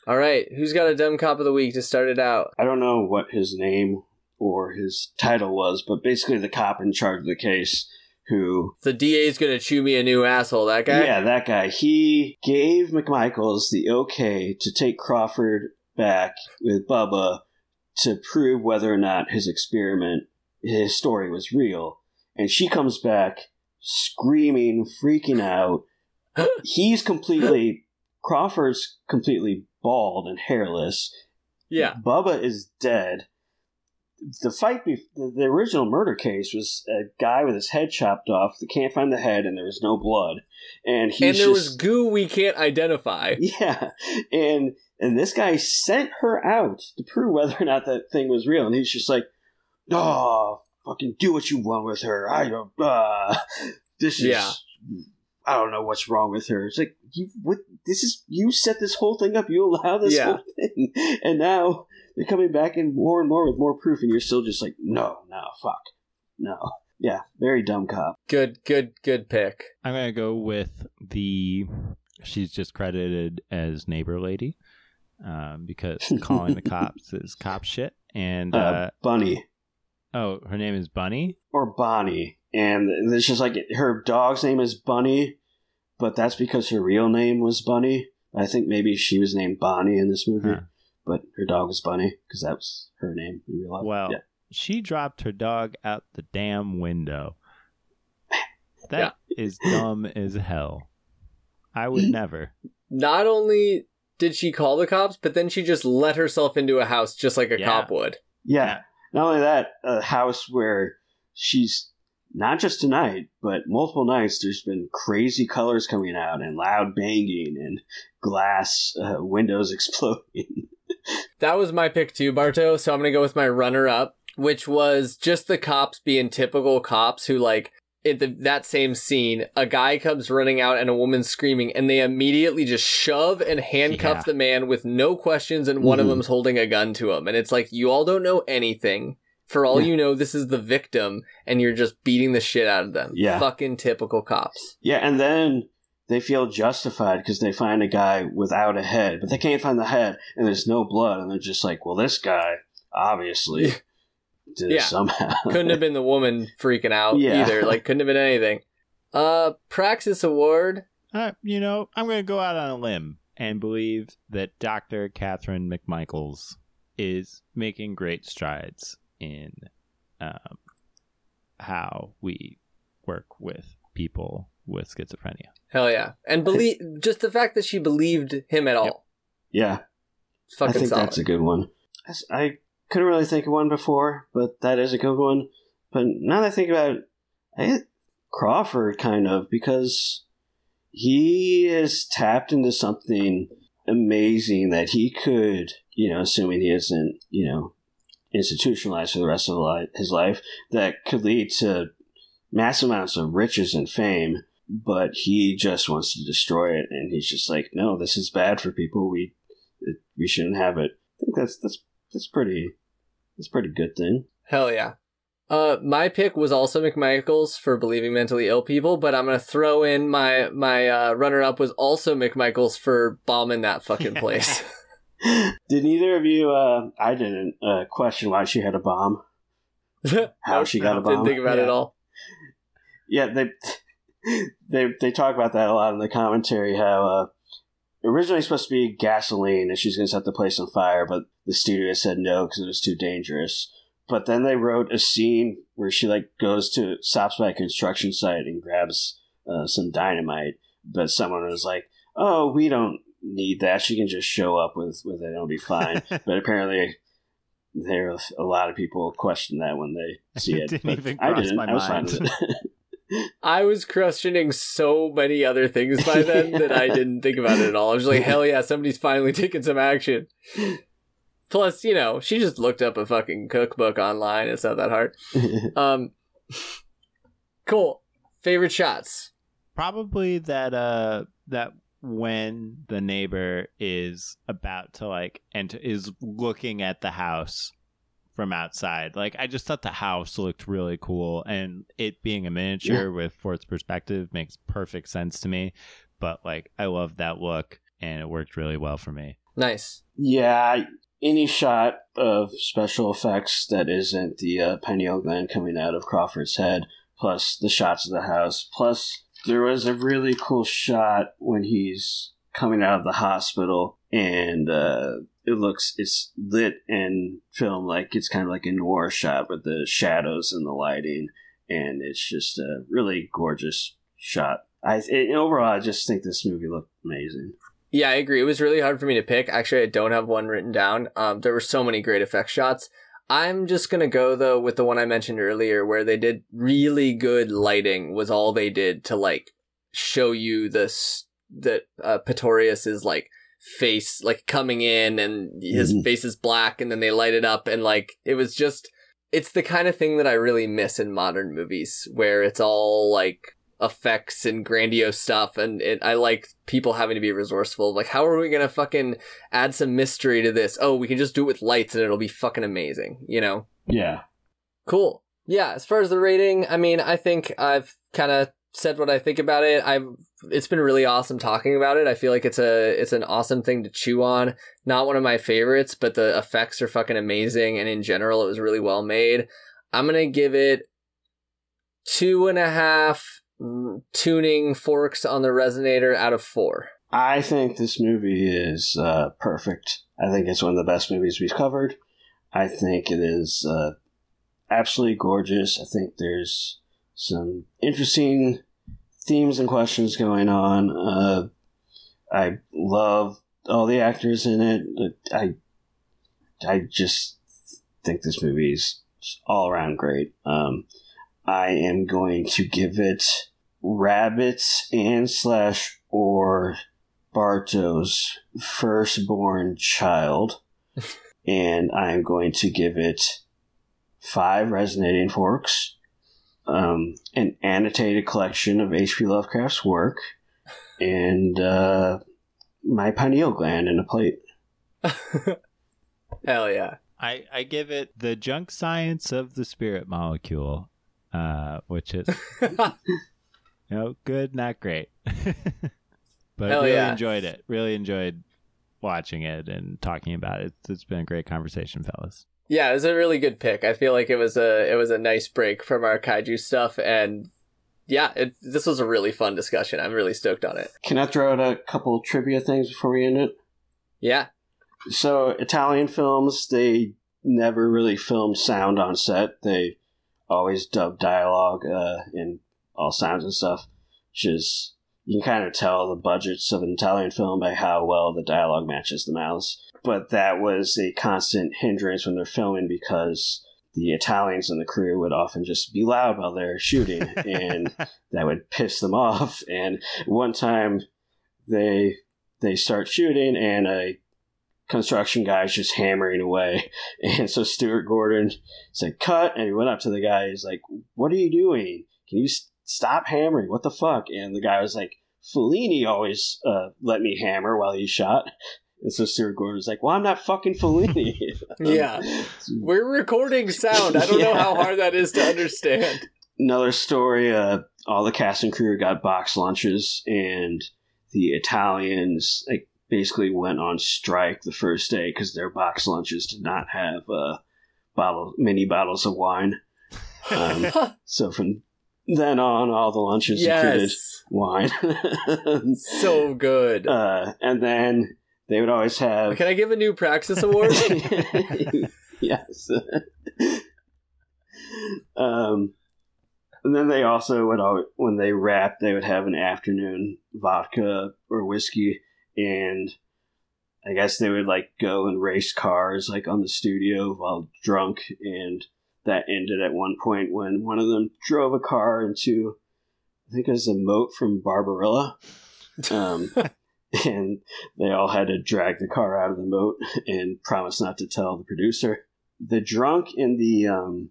S1: All right, who's got a dumb cop of the week to start it out?
S4: I don't know what his name or his title was, but basically the cop in charge of the case who
S1: The DA's gonna chew me a new asshole. That guy.
S4: Yeah, that guy. He gave McMichaels the okay to take Crawford back with Bubba to prove whether or not his experiment, his story was real. And she comes back screaming, freaking out. He's completely, Crawford's completely bald and hairless.
S1: Yeah.
S4: Bubba is dead. The fight, be- the, original murder case was a guy with his head chopped off. They can't find the head, and there was no blood. And he's
S1: and there was goo we can't identify.
S4: yeah, and and this guy sent her out to prove whether or not that thing was real, and he's just like, "Oh, fucking do what you want with her. I don't. Uh, this is.
S1: Yeah.
S4: I don't know what's wrong with her. It's like you. What? This is you set this whole thing up. You allow this
S1: Yeah.
S4: whole thing, and now they're coming back in more and more with more proof, and you're still just like, no, no, fuck, no. Yeah, very dumb cop.
S1: Good, good, good pick.
S3: I'm gonna go with the. She's just credited as neighbor lady, um, because calling the cops is cop shit. And
S4: Uh,
S3: uh,
S4: Bunny.
S3: oh, her name is Bunny.
S4: or Bonnie, and it's just like her dog's name is Bunny, but that's because her real name was Bunny. I think maybe she was named Bonnie in this movie,
S3: Huh.
S4: but her dog was Bunny because that was her name in real life.
S3: Well,
S4: yeah.
S3: she dropped her dog out the damn window. That is dumb as hell. I would never.
S1: Not only did she call the cops, but then she just let herself into a house just like a
S3: Yeah.
S1: cop would.
S4: yeah. Not only that, a house where she's not just tonight, but multiple nights. There's been crazy colors coming out and loud banging and glass uh, windows exploding.
S1: That was my pick too, Barto. So I'm gonna go with my runner up, which was just the cops being typical cops who like in the, that same scene, a guy comes running out and a woman screaming, and they immediately just shove and handcuff
S3: Yeah.
S1: the man with no questions, and one of
S4: Mhm.
S1: them's holding a gun to him, and it's like you all don't know anything. For all
S4: Yeah.
S1: you know, this is the victim, and you're just beating the shit out of them.
S4: Yeah.
S1: fucking typical cops.
S4: Yeah, and then they feel justified because they find a guy without a head, but they can't find the head, and there's no blood, and they're just like, "Well, this guy obviously
S1: Yeah.
S4: did it
S1: Yeah.
S4: somehow."
S1: couldn't have been the woman freaking out
S4: Yeah.
S1: either. Like couldn't have been anything. Uh, Praxis Award.
S3: Uh, you know, I'm going to go out on a limb and believe that Dr. Catherine McMichaels is making great strides in um, how we work with people with schizophrenia.
S1: Hell yeah, and believe just the fact that she believed him at all.
S4: yeah,
S1: It's
S4: I think
S1: solid.
S4: that's a good one. I s- I couldn't really think of one before, but that is a good one. But now that I think about it, I Crawford kind of because he has tapped into something amazing that he could, you know, assuming he isn't, you know, institutionalized for the rest of his life, that could lead to massive amounts of riches and fame. But he just wants to destroy it, and he's just like, no, this is bad for people. We we shouldn't have it. I think that's that's that's pretty that's a pretty good thing.
S1: Hell yeah. Uh, my pick was also McMichaels for believing mentally ill people, but I'm gonna throw in my my uh, runner up was also McMichaels for bombing that fucking place.
S4: Did neither of you? Uh, I didn't uh, question why she had a bomb. How she got a bomb?
S1: Didn't think about it
S3: Yeah.
S1: all.
S4: Yeah, they they they talk about that a lot in the commentary. How uh, originally supposed to be gasoline, and she's going to set the place on fire, but the studio said no because it was too dangerous. But then they wrote a scene where she like goes to stops by a construction site and grabs uh, some dynamite, but someone was like, "Oh, we don't need that. She can just show up with with it; it'll be fine." but apparently. There, are a lot of people question that when they see
S3: It
S4: it.
S3: didn't
S4: but
S3: even
S4: I
S3: cross
S4: didn't.
S3: my
S4: I was
S3: mind.
S4: fine with it.
S1: I was questioning so many other things by then that I didn't think about it at all. I was like, hell yeah, somebody's finally taking some action. Plus, you know, she just looked up a fucking cookbook online. It's not that hard. Um, cool. Favorite shots.
S3: Probably that uh that when the neighbor is about to like enter is looking at the house from outside. Like I just thought the house looked really cool, and it being a miniature with forced perspective makes perfect sense to me. But like I love that look, and it worked really well for me.
S1: Nice.
S4: Yeah, any shot of special effects that isn't the uh, pineal gland coming out of Crawford's head, plus the shots of the house, plus there was a really cool shot when he's coming out of the hospital and uh, it looks it's lit and film like it's kind of like a noir shot with the shadows and the lighting and it's just a really gorgeous shot. I it, overall i just think this movie looked amazing
S1: Yeah, I agree. It was really hard for me to pick. Actually, I don't have one written down. Um, there were so many great effect shots. I'm just gonna go though with the one I mentioned earlier, where they did really good lighting. Was all they did to like show you this that uh, Pretorius is like face like coming in and his
S4: Mhm.
S1: face is black and then they light it up and like it was just it's the kind of thing that I really miss in modern movies where it's all like effects and grandiose stuff and it, I like people having to be resourceful like how are we gonna fucking add some mystery to this oh we can just do it with lights and it'll be fucking amazing you know
S4: yeah
S1: Cool. Yeah, as far as the rating, I mean, I think I've kind of said what I think about it. I've it's been really awesome talking about it. I feel like it's a it's an awesome thing to chew on. Not one of my favorites, but the effects are fucking amazing, and in general, it was really well made. I'm gonna give it two and a half tuning forks on the resonator out of four.
S4: I think this movie is uh, perfect. I think it's one of the best movies we've covered. I think it is uh, absolutely gorgeous. I think there's some interesting themes and questions going on. Uh, I love all the actors in it. I I just think this movie is all around great. Um, I am going to give it rabbits and slash or Barto's firstborn child, and I'm going to give it five resonating forks, um, an annotated collection of H.P. Lovecraft's work, and uh, my pineal gland in a plate.
S1: Hell yeah.
S3: I, I give it the junk science of the spirit molecule, uh, which is you know good, not great, but
S1: Hell
S3: I really
S1: yeah.
S3: enjoyed it. Really enjoyed watching it and talking about it. It's, it's been a great conversation, fellas.
S1: Yeah, it was a really good pick. I feel like it was a it was a nice break from our kaiju stuff, and yeah, it, this was a really fun discussion. I'm really stoked on it.
S4: Can I throw out a couple trivia things before we end it?
S1: Yeah,
S4: So Italian films, they never really filmed sound on set. They always dub dialogue uh, in all sounds and stuff. Which is you can kind of tell the budgets of an Italian film by how well the dialogue matches the mouths. But that was a constant hindrance when they're filming because the Italians and the crew would often just be loud while they're shooting, and that would piss them off. And one time, they they start shooting, and a construction guy is just hammering away. And so Stuart Gordon said, cut. And he went up to the guy. He's like, what are you doing? Can you stop hammering? What the fuck? And the guy was like, Fellini always uh, let me hammer while he shot. And so Stuart Gordon was like, well, I'm not fucking Fellini.
S1: Yeah. we're recording sound. I don't know how hard that is to understand.
S4: Another story, uh, all the cast and crew got box lunches and the Italians like basically went on strike the first day because their box lunches did not have uh, bottle mini bottles of wine. Um, so from then on, all the lunches included wine.
S1: so good.
S4: uh, and then they would always have.
S1: Can I give a new Praxis award?
S4: yes. um, and then they also would always, when they wrapped, they would have an afternoon vodka or whiskey, and I guess they would like go and race cars like on the studio while drunk, and that ended at one point when one of them drove a car into, I think it was a moat from Barbarella. Um, and they all had to drag the car out of the moat and promise not to tell the producer. The drunk in the um,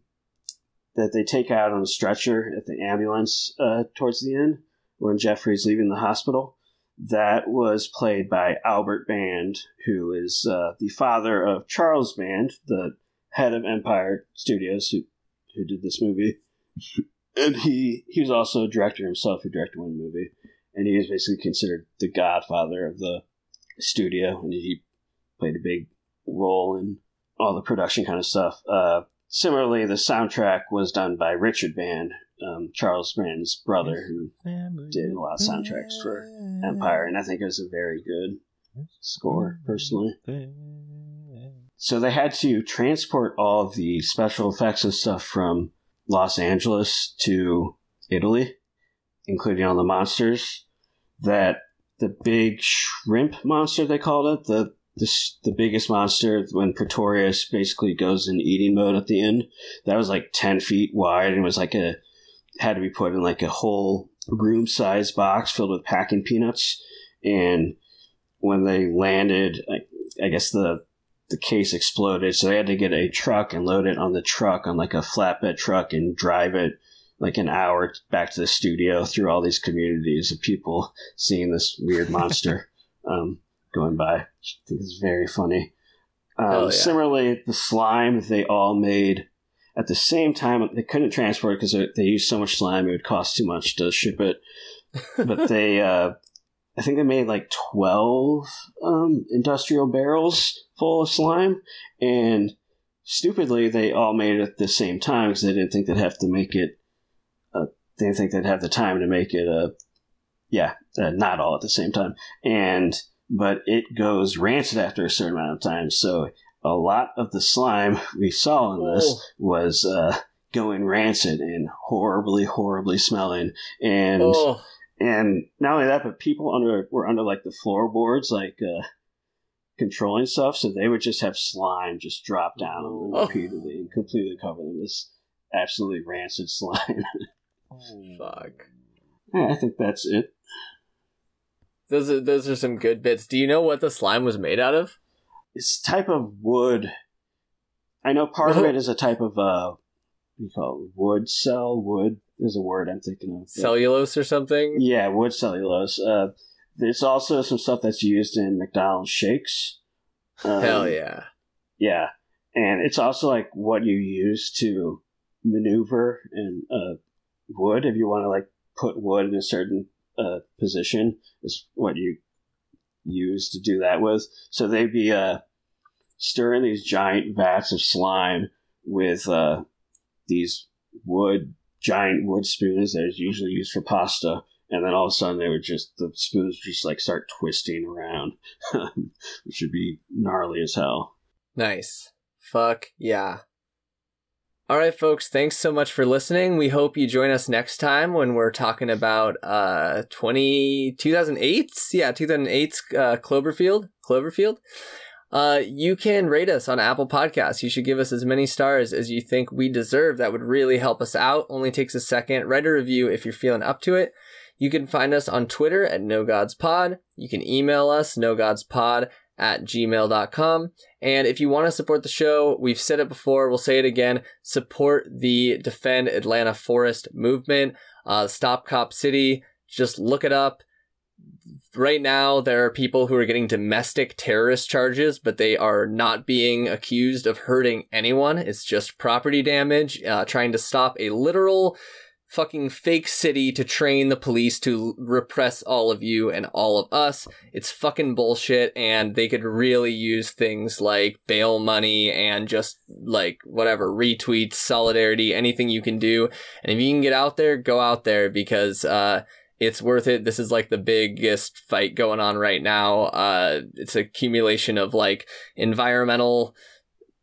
S4: that they take out on a stretcher at the ambulance uh, towards the end when Jeffrey's leaving the hospital. That was played by Albert Band, who is uh, the father of Charles Band, the head of Empire Studios who who did this movie, and he he was also a director himself who directed one movie, and he is basically considered the godfather of the studio, and he played a big role in all the production kind of stuff. Uh, similarly, the soundtrack was done by Richard Band, um, Charles Band's brother, who did a lot of soundtracks for Empire, and I think it was a very good score, personally. So they had to transport all the special effects and stuff from Los Angeles to Italy, including all the monsters. That the big shrimp monster they called it, the the, the biggest monster when Pretorius basically goes in eating mode at the end. That was like ten feet wide and was like a had to be put in like a whole room size box filled with packing peanuts. And when they landed, I, I guess the the case exploded, so they had to get a truck and load it on the truck on like a flatbed truck and drive it like an hour back to the studio through all these communities of people seeing this weird monster um, going by. I think it's very funny. Um,
S1: yeah.
S4: Similarly, the slime they all made at the same time. They couldn't transport it because they, they used so much slime; it would cost too much to ship it. But they, uh, I think they made like twelve um, industrial barrels full of slime, and stupidly, they all made it at the same time because they didn't think they'd have to make it. Uh, they didn't think they'd have the time to make it. Uh, yeah, uh, not all at the same time, and but it goes rancid after a certain amount of time. So a lot of the slime we saw in this
S1: Oh.
S4: was uh, going rancid and horribly, horribly smelling. And
S1: Oh,
S4: and not only that, but people under were under like the floorboards, like uh, controlling stuff, so they would just have slime just drop down on them
S1: Oh.
S4: repeatedly and completely cover them. This absolutely rancid slime.
S1: fuck.
S4: yeah, I think that's it.
S1: Those are those are some good bits. Do you know what the slime was made out of?
S4: It's type of wood. I know part of it is a type of uh, what do you call it? Wood cell. Wood. is a word I'm thinking of. but-
S1: Cellulose or something?
S4: Yeah, wood cellulose. Uh, there's also some stuff that's used in McDonald's shakes. Um,
S1: Hell yeah.
S4: Yeah, and it's also like what you use to maneuver in uh, wood. If you want to like put wood in a certain uh, position, is what you use to do that with. So they'd be uh, stirring these giant vats of slime with uh, these wood giant wood spoons that is usually used for pasta. And then all of a sudden, they would just the spoons would just like start twisting around, which would be gnarly as hell.
S1: Nice. Fuck yeah. All right, folks, thanks so much for listening. We hope you join us next time when we're talking about uh 20 2008? Yeah, 2008's uh, Cloverfield, Cloverfield. Uh you can rate us on Apple Podcasts. You should give us as many stars as you think we deserve. That would really help us out. Only takes a second. Write a review if you're feeling up to it. You can find us on Twitter at No Gods Pod. You can email us nogodspod at gmail.com. And if you want to support the show, we've said it before, we'll say it again. Support the Defend Atlanta Forest movement. Uh, Stop Cop City. Just look it up. Right now, there are people who are getting domestic terrorist charges, but they are not being accused of hurting anyone. It's just property damage, uh, trying to stop a literal fucking fake city to train the police to repress all of you and all of us. It's fucking bullshit, and they could really use things like bail money and just like whatever retweets, solidarity, anything you can do. And if you can get out there, go out there because uh, it's worth it. This is like the biggest fight going on right now. Uh, it's accumulation of like environmental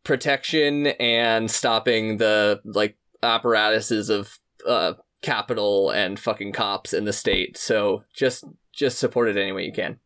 S1: protection and stopping the like apparatuses of uh, capital and fucking cops in the state. So just just support it any way you can.